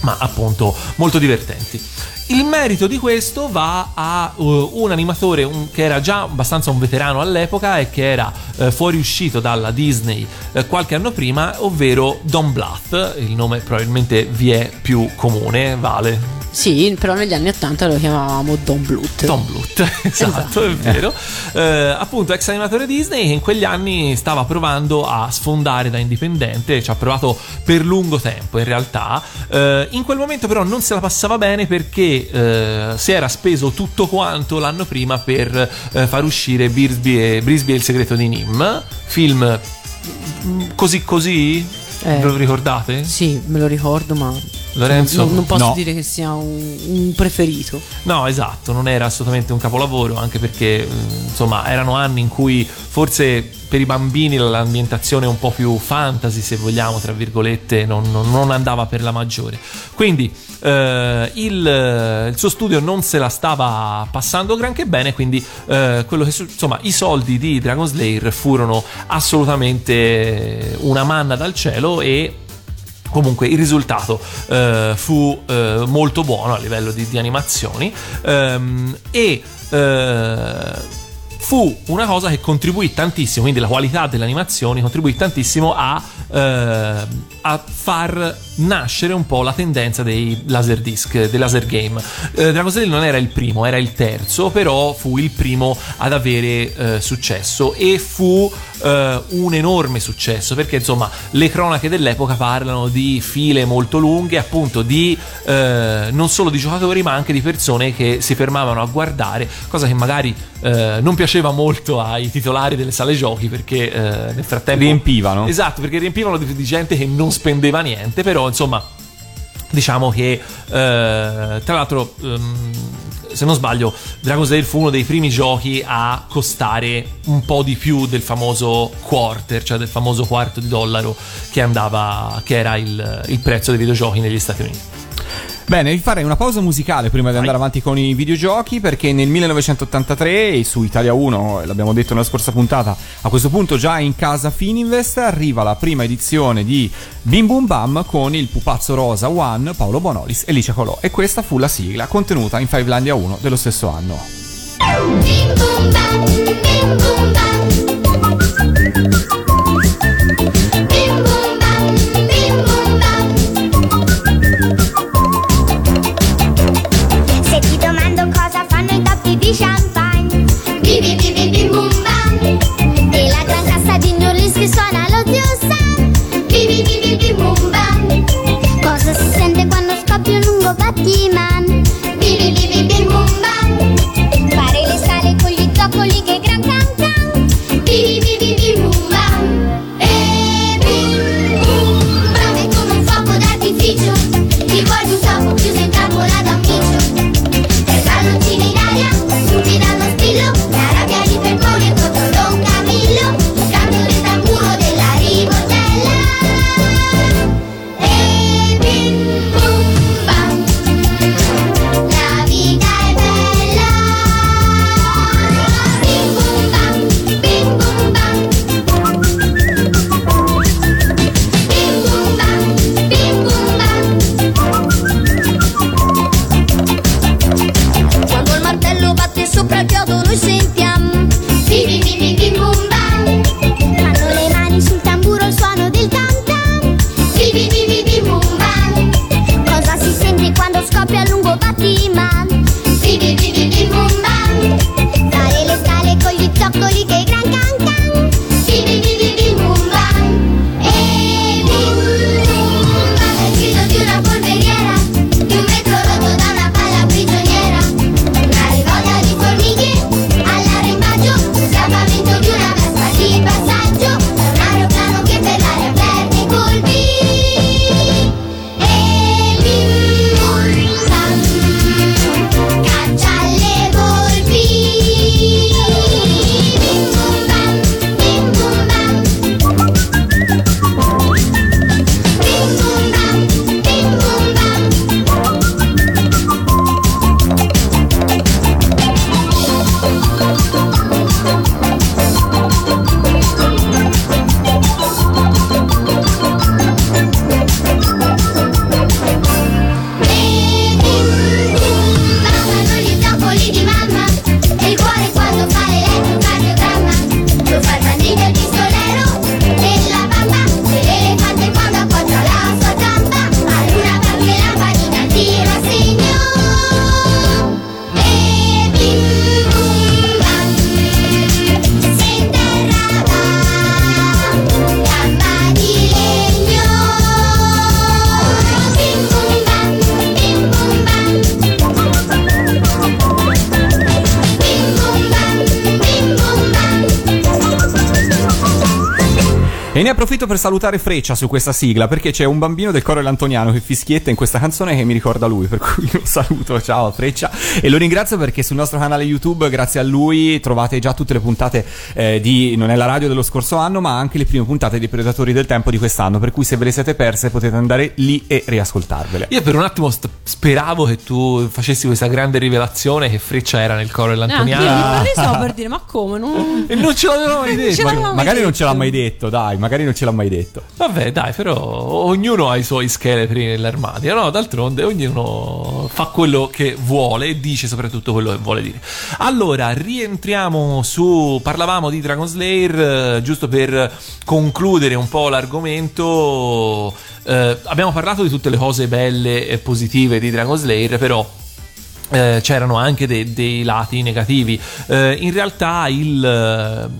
ma appunto molto divertenti. Il merito di questo va a uh, un animatore un- che era già abbastanza un veterano all'epoca e che era eh, fuoriuscito dalla Disney eh, qualche anno prima, ovvero Don Bluth, il nome probabilmente vi è più comune, vale Sì, però negli anni 80 lo chiamavamo Don Bluth. Tom Bluth, [laughs] esatto, è vero. Eh, appunto, ex animatore Disney che in quegli anni stava provando a sfondare da indipendente, ci ha provato per lungo tempo in realtà. Eh, in quel momento però non se la passava bene perché eh, si era speso tutto quanto l'anno prima per eh, far uscire Brisby e, Brisby e il segreto di Nim, film mm, così così, Eh. ve lo ricordate? Sì, me lo ricordo, ma Lorenzo? non, non posso no. dire che sia un, un preferito. No, esatto, non era assolutamente un capolavoro, anche perché mm, insomma erano anni in cui forse per i bambini l'ambientazione un po' più fantasy, se vogliamo, tra virgolette, non, non- non andava per la maggiore. Quindi eh, il, il suo studio non se la stava passando granché bene, quindi eh, quello che insomma i soldi di Dragon Slayer furono assolutamente una manna dal cielo e Comunque il risultato eh, fu eh, molto buono a livello di, di animazioni. Ehm, e eh, fu una cosa che contribuì tantissimo, quindi la qualità delle animazioni contribuì tantissimo a, eh, a far nascere un po' la tendenza dei laser disc, dei laser game. Eh, Dragon Slayer non era il primo, era il terzo, però fu il primo ad avere eh, successo e fu eh, un enorme successo perché insomma le cronache dell'epoca parlano di file molto lunghe, appunto di eh, non solo di giocatori ma anche di persone che si fermavano a guardare, cosa che magari eh, non piaceva molto ai titolari delle sale giochi perché eh, nel frattempo Riempivano. Esatto, perché riempivano di, di gente che non spendeva niente, però insomma diciamo che eh, tra l'altro ehm, se non sbaglio Dragon Slayer fu uno dei primi giochi a costare un po' di più del famoso quarter cioè del famoso quarto di dollaro che andava che era il, il prezzo dei videogiochi negli Stati Uniti Bene, vi farei una pausa musicale prima di andare avanti con i videogiochi perché nel 1983 su Italia 1, l'abbiamo detto nella scorsa puntata, a questo punto già in casa Fininvest arriva la prima edizione di Bim Bum Bam con il pupazzo rosa One, Paolo Bonolis e Licia Colò. E questa fu la sigla contenuta in Fivelandia 1 dello stesso anno. Bim bum bam, un lungo per salutare Freccia su questa sigla perché c'è un bambino del coro Antoniano che fischietta in questa canzone che mi ricorda lui, per cui lo saluto, ciao Freccia e lo ringrazio perché sul nostro canale YouTube grazie a lui trovate già tutte le puntate eh, di Non è la radio dello scorso anno ma anche le prime puntate di Predatori del Tempo di quest'anno, per cui se ve le siete perse potete andare lì e riascoltarvele. Io per un attimo st- speravo che tu facessi questa grande rivelazione che Freccia era nel coro Ah, dell'Antoniano. io mi [laughs] per dire, ma come? Non... E non ce l'avevamo mai detto. ce l'avevamo mai Magari non ce l'ha mai detto, dai, magari non ce l'ha mai detto. Vabbè, dai, però ognuno ha i suoi scheletri nell'armadio, no? D'altronde ognuno fa quello che vuole e dice soprattutto quello che vuole dire. Allora, rientriamo su. Parlavamo di Dragon Slayer, eh, giusto per concludere un po' l'argomento. eh, abbiamo parlato di tutte le cose belle e positive di Dragon Slayer, però. eh, c'erano anche de- dei lati negativi. Eh, in realtà il,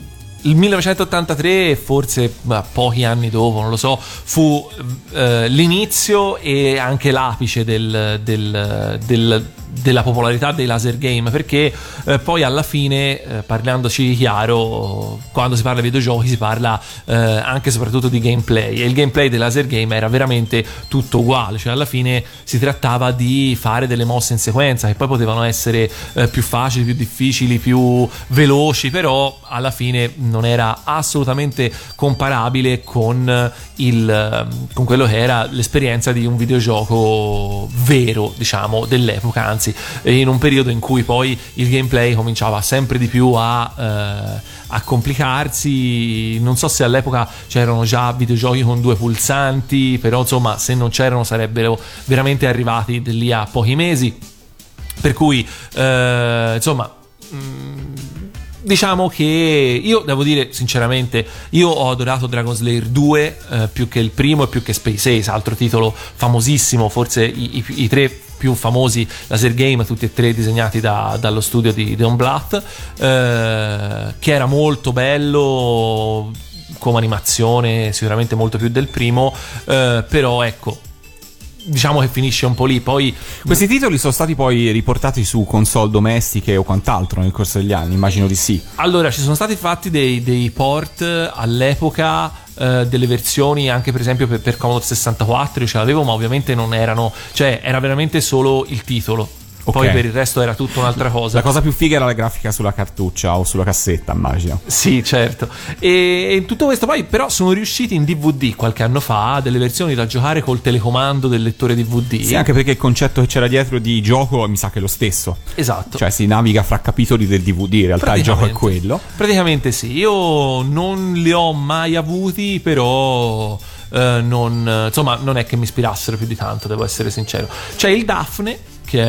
il 1983, forse ma, pochi anni dopo, non lo so, fu eh, l'inizio e anche l'apice del- del- del- della popolarità dei laser game perché eh, poi alla fine eh, parlandoci chiaro quando si parla di videogiochi si parla eh, anche e soprattutto di gameplay e il gameplay dei laser game era veramente tutto uguale cioè alla fine si trattava di fare delle mosse in sequenza che poi potevano essere eh, più facili più difficili più veloci però alla fine non era assolutamente comparabile con il con quello che era l'esperienza di un videogioco vero diciamo dell'epoca anzi in un periodo in cui poi il gameplay cominciava sempre di più a, eh, a complicarsi. Non so se all'epoca c'erano già videogiochi con due pulsanti però insomma se non c'erano sarebbero veramente arrivati lì a pochi mesi. Per cui eh, insomma mm, Diciamo che io devo dire sinceramente, io ho adorato Dragon Slayer 2 eh, più che il primo e più che Space Ace, altro titolo famosissimo, forse i, i- i tre più famosi laser game, tutti e tre disegnati da- dallo studio di Don Bluth, eh, che era molto bello come animazione, sicuramente molto più del primo, eh, però ecco, diciamo che finisce un po' lì, poi Questi titoli sono stati poi riportati su console domestiche o quant'altro nel corso degli anni, immagino di sì. Allora, ci sono stati fatti dei, dei port all'epoca eh, delle versioni anche per esempio per, per Commodore 64, io ce l'avevo, ma ovviamente non erano, cioè era veramente solo il titolo. Poi Ok. per il resto era tutta un'altra cosa. La cosa più figa era la grafica sulla cartuccia o sulla cassetta, immagino. Sì, certo. E in tutto questo poi però sono riusciti in DVD qualche anno fa delle versioni da giocare col telecomando del lettore DVD. Sì, anche perché il concetto che c'era dietro di gioco mi sa che è lo stesso. Esatto. Cioè si naviga fra capitoli del DVD, in realtà il gioco è quello. Praticamente sì, io non li ho mai avuti, però eh, non, insomma, non è che mi ispirassero più di tanto, devo essere sincero. C'è il Daphne che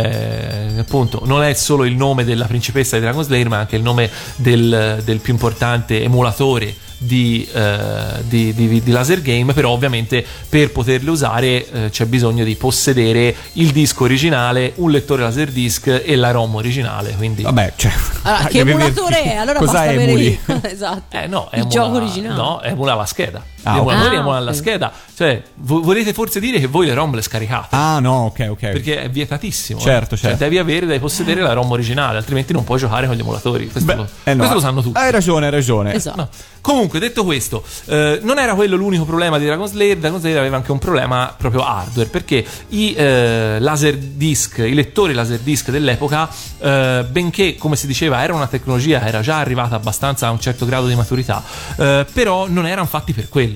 è, appunto non è solo il nome della principessa di Dragon Slayer, ma anche il nome del, del più importante emulatore di, eh, di- di- di laser game, però ovviamente per poterle usare eh, c'è bisogno di possedere il disco originale, un lettore laserdisc e la ROM originale. Quindi Vabbè, cioè. Allora, [laughs] che emulatore è? Allora Cosa basta avere emuli? [laughs] [laughs] esatto. Eh no, il emula- gioco originale. No, emula la scheda. Ah, Gli emulatori ok. emulano Ah, la ok. scheda. Cioè, vo- volete forse dire che voi le ROM le scaricate? Ah, no, ok, ok. Perché è vietatissimo. eh. Certo, Cioè, certo. devi avere, devi possedere la ROM originale, altrimenti non puoi giocare con gli emulatori. Questo, Beh, lo, eh no, questo lo sanno tutti. Hai ragione, hai ragione. Esatto. No. Comunque, detto questo, eh, non era quello l'unico problema di Dragon Slayer. Dragon Slayer aveva anche un problema proprio hardware perché i eh, laser disc, i lettori laser disc dell'epoca, eh, benché come si diceva era una tecnologia che era già arrivata abbastanza a un certo grado di maturità, eh, però non erano fatti per quello.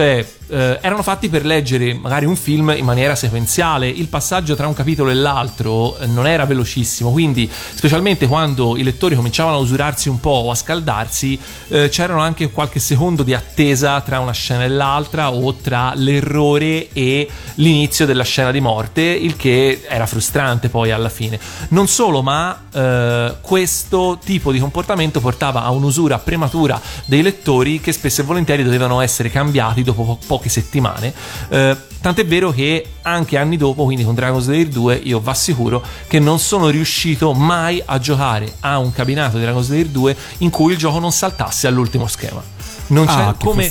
Cioè, eh, erano fatti per leggere magari un film in maniera sequenziale. Il passaggio tra un capitolo e l'altro eh, non era velocissimo. Quindi, specialmente quando i lettori cominciavano a usurarsi un po' o a scaldarsi, eh, c'erano anche qualche secondo di attesa tra una scena e l'altra o tra l'errore e l'inizio della scena di morte, il che era frustrante poi alla fine. Non solo, ma eh, questo tipo di comportamento portava a un'usura prematura dei lettori che spesso e volentieri dovevano essere cambiati dopo po- poche settimane. Eh, tant'è vero che anche anni dopo, quindi con Dragon Slayer 2, io vi assicuro che non sono riuscito mai a giocare a un cabinato di Dragon Slayer 2 in cui il gioco non saltasse all'ultimo schema. Non c'è Ah, come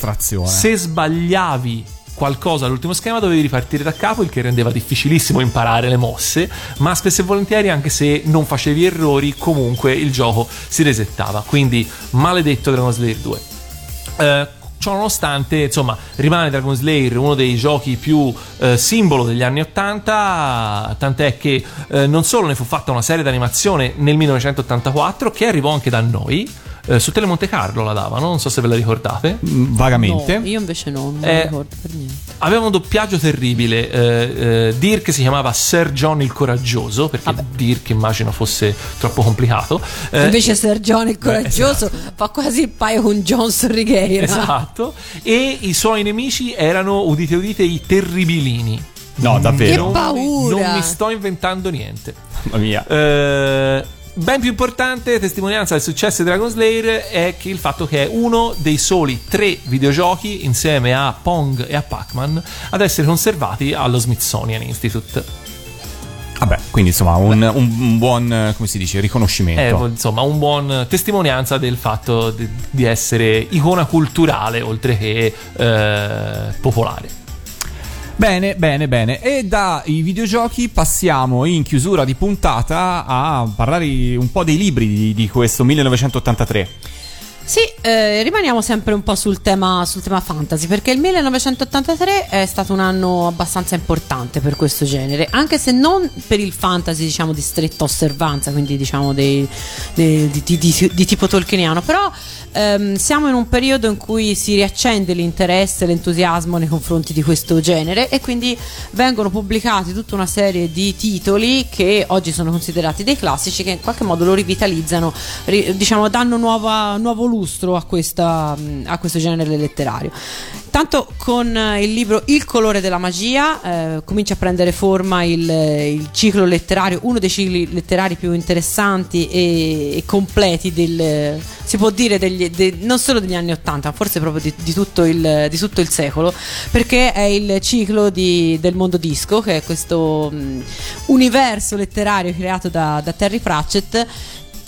se sbagliavi qualcosa all'ultimo schema dovevi ripartire da capo il che rendeva difficilissimo imparare le mosse ma spesso e volentieri anche se non facevi errori comunque il gioco si resettava quindi maledetto Dragon Slayer 2 Eh, Ciò nonostante, insomma, rimane Dragon Slayer uno dei giochi più eh, simbolo degli anni 80, tant'è che eh, non solo ne fu fatta una serie d'animazione nel 1984 che arrivò anche da noi. Eh, su Telemonte Carlo la davano, non so se ve la ricordate. Mm, Vagamente. No, io invece no, non me Eh, lo ricordo per niente. Aveva un doppiaggio terribile. eh, eh, Dirk si chiamava Sir John il Coraggioso, perché Dirk immagino fosse troppo complicato. Eh, Invece Ser John il coraggioso fa quasi il paio con John Sorrigheira. Esatto. E i suoi nemici erano, udite udite, i terribilini. No, davvero. Che paura! Non mi sto inventando niente. Mamma mia. Eh, ben più importante testimonianza del successo di Dragon Slayer è che il fatto che è uno dei soli tre videogiochi insieme a Pong e a Pac-Man ad essere conservati allo Smithsonian Institute. Vabbè, quindi insomma un, un- un buon, eh, come si dice, riconoscimento. È insomma un buon testimonianza del fatto di, di essere icona culturale oltre che eh, popolare. Bene, bene, bene. E dai videogiochi passiamo in chiusura di puntata a parlare un po' dei libri di, di questo 1983. Sì, eh, rimaniamo sempre un po' sul tema, sul tema fantasy, perché il 1983 è stato un anno abbastanza importante per questo genere, anche se non per il fantasy, diciamo, di stretta osservanza, quindi diciamo dei- dei- di, di- di- tipo tolkieniano, però ehm, siamo in un periodo in cui si riaccende l'interesse, l'entusiasmo nei confronti di questo genere e quindi vengono pubblicati tutta una serie di titoli che oggi sono considerati dei classici che in qualche modo lo rivitalizzano, ri- diciamo danno nuova- nuovo lustro a, questa, a questo genere letterario. Tanto con eh, il libro Il colore della magia eh, comincia a prendere forma il, il ciclo letterario, uno dei cicli letterari più interessanti e, e completi del, si può dire degli- de- non solo degli anni Ottanta, forse proprio di, di tutto il, di tutto il secolo, perché è il ciclo di- del mondo disco, che è questo mh, universo letterario creato da, da Terry Pratchett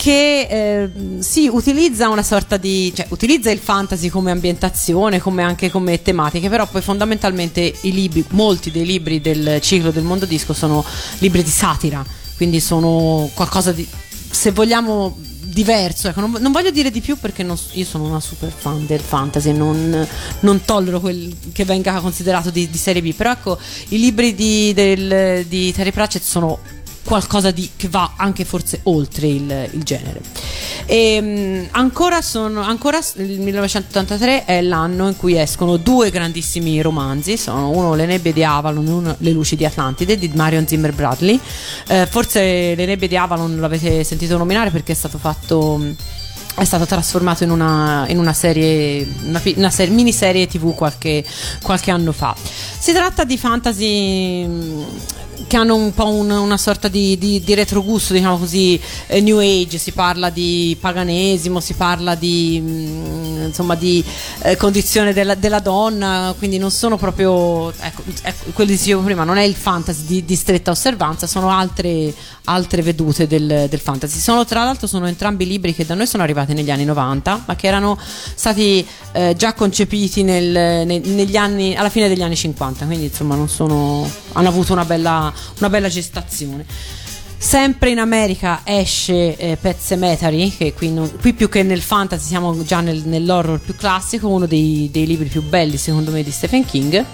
che eh, sì, utilizza una sorta di cioè utilizza il fantasy come ambientazione, come anche come tematiche, però poi fondamentalmente i libri, molti dei libri del ciclo del mondo disco sono libri di satira, quindi sono qualcosa di se vogliamo diverso, ecco, non, non voglio dire di più perché non- io sono una super fan del fantasy, non, non tollero quel che venga considerato di, di serie B, però ecco, i libri di, del- di Terry Pratchett sono qualcosa di, che va anche forse oltre il, il genere. E, mh, ancora, sono, ancora il 1983 è l'anno in cui escono due grandissimi romanzi, sono uno Le nebbie di Avalon e uno Le luci di Atlantide di Marion Zimmer Bradley. Eh, forse Le nebbie di Avalon l'avete sentito nominare perché è stato fatto... è stato trasformato in una, in una serie, una, una serie- miniserie tv qualche, qualche anno fa. Si tratta di fantasy che hanno un po' un- una sorta di, di, di retrogusto, diciamo così, eh, New Age, si parla di paganesimo, si parla di, mh, insomma, di eh, condizione della, della donna, quindi non sono proprio, ecco, ecco, quello che dicevo prima, non è il fantasy di, di stretta osservanza, sono altre, altre vedute del, del fantasy. Sono, tra l'altro sono entrambi libri che da noi sono arrivati negli anni 90, ma che erano stati eh, già concepiti nel- ne- negli anni, alla fine degli anni 50, quindi insomma non sono, hanno avuto una bella, una bella gestazione. Sempre in America esce eh, Pet Cemetery, che qui, non- qui più che nel fantasy siamo già nel- nell'horror più classico, uno dei, dei libri più belli secondo me di Stephen King.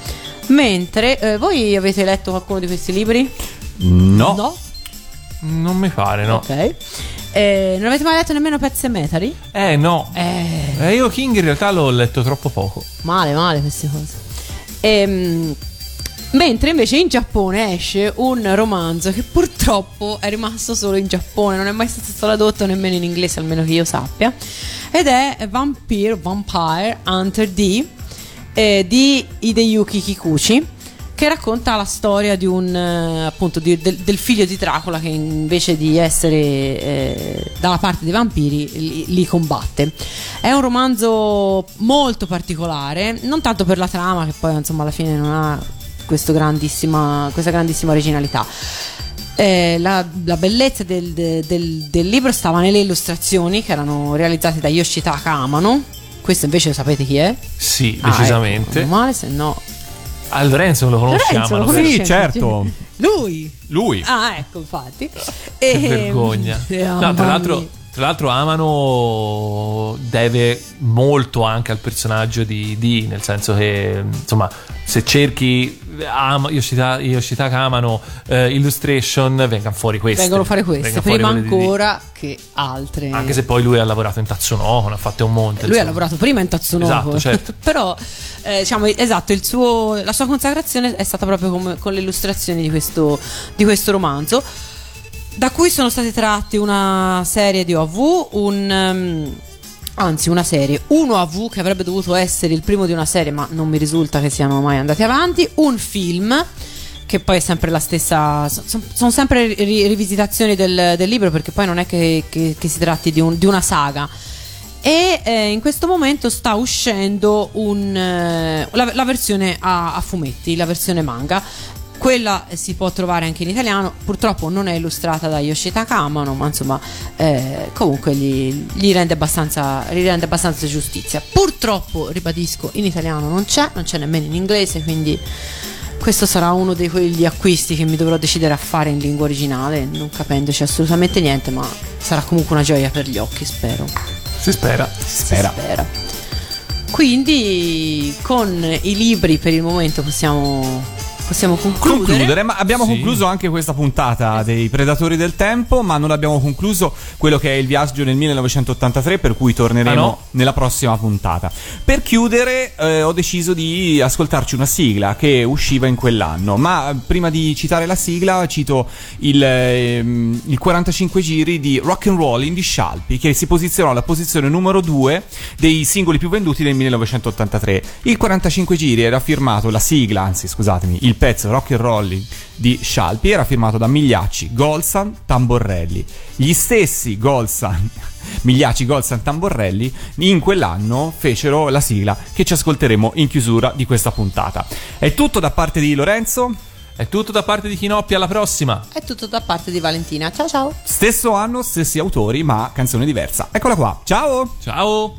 Mentre eh, voi avete letto qualcuno di questi libri? No. No? Non mi pare, no. Ok. Eh, non avete mai letto nemmeno Pet Cemetery? Eh, no. Eh, Eh, io King in realtà l'ho letto troppo poco. male, male queste cose. Ehm, mentre invece in Giappone esce un romanzo che purtroppo è rimasto solo in Giappone, non è mai stato tradotto nemmeno in inglese, almeno che io sappia. Ed è Vampire, Vampire Hunter D eh, di Hideyuki Kikuchi che racconta la storia di un eh, appunto di- del, del figlio di Dracula che invece di essere eh, dalla parte dei vampiri li, li combatte. È un romanzo molto particolare, non tanto per la trama che poi insomma alla fine non ha questa grandissima originalità. Eh, la, la bellezza del, del- del libro stava nelle illustrazioni che erano realizzate da Yoshitaka Amano. Questo invece sapete chi è? Sì, Ah, decisamente. ecco, meno male, se no. Ah, Lorenzo lo conosciamo. Lorenzo lo. Sì, certo. Lui! Lui. Ah, ecco, infatti. Che E- vergogna. Eh, No, tra l'altro, tra l'altro Amano deve molto anche al personaggio di Dee, nel senso che insomma se cerchi Am- Yoshita- Yoshitaka Amano eh, Illustration vengano fuori queste. Vengono fare queste, fuori prima quelle di ancora che altre. Anche se poi lui ha lavorato in Tatsunoko, ne ha fatte un monte. Lui ha insomma. lavorato prima in Tatsunoko, Esatto, [laughs] certo. però eh, diciamo esatto, il suo- la sua consacrazione è stata proprio come- con le illustrazioni di questo, di questo romanzo, da cui sono state tratte una serie di OV, un, ehm, anzi una serie, un OV che avrebbe dovuto essere il primo di una serie, ma non mi risulta che siano mai andati avanti, un film che poi è sempre la stessa, sono sempre ri- rivisitazioni del, del libro perché poi non è che, che- che si tratti di, un- di una saga. E eh, in questo momento sta uscendo un, eh, la, la versione a, a fumetti, la versione manga. Quella eh, si può trovare anche in italiano, purtroppo non è illustrata da Yoshitaka Amano, ma insomma eh, comunque gli, gli rende abbastanza, gli rende abbastanza giustizia. Purtroppo, ribadisco, in italiano non c'è, non c'è nemmeno in inglese, quindi questo sarà uno di quegli acquisti che mi dovrò decidere a fare in lingua originale, non capendoci assolutamente niente, ma sarà comunque una gioia per gli occhi, spero. Si spera. Si spera. Quindi con i libri per il momento possiamo, possiamo concludere. concludere, ma abbiamo Sì. concluso anche questa puntata dei Predatori del Tempo, ma non abbiamo concluso quello che è il viaggio nel 1983, per cui torneremo Ah, no? nella prossima puntata. Per chiudere, eh, ho deciso di ascoltarci una sigla che usciva in quell'anno, ma eh, prima di citare la sigla cito il, ehm, il 45 giri di Rock and Rollin' di Scialpi, che si posizionò alla posizione numero 2 dei singoli più venduti del 1983. Il 45 giri era firmato, la sigla, anzi scusatemi, il pezzo Rock and Rollin' di Scialpi era firmato da Migliacci, Golsan, Tamborelli. Gli stessi Golsan, [laughs] Migliacci, Golsan, Tamborelli in quell'anno fecero la sigla che ci ascolteremo in chiusura di questa puntata. È tutto da parte di Lorenzo. È tutto da parte di Chinoppi, alla prossima. È tutto da parte di Valentina. Ciao ciao. Stesso anno, stessi autori, ma canzone diversa. Eccola qua. Ciao! Ciao!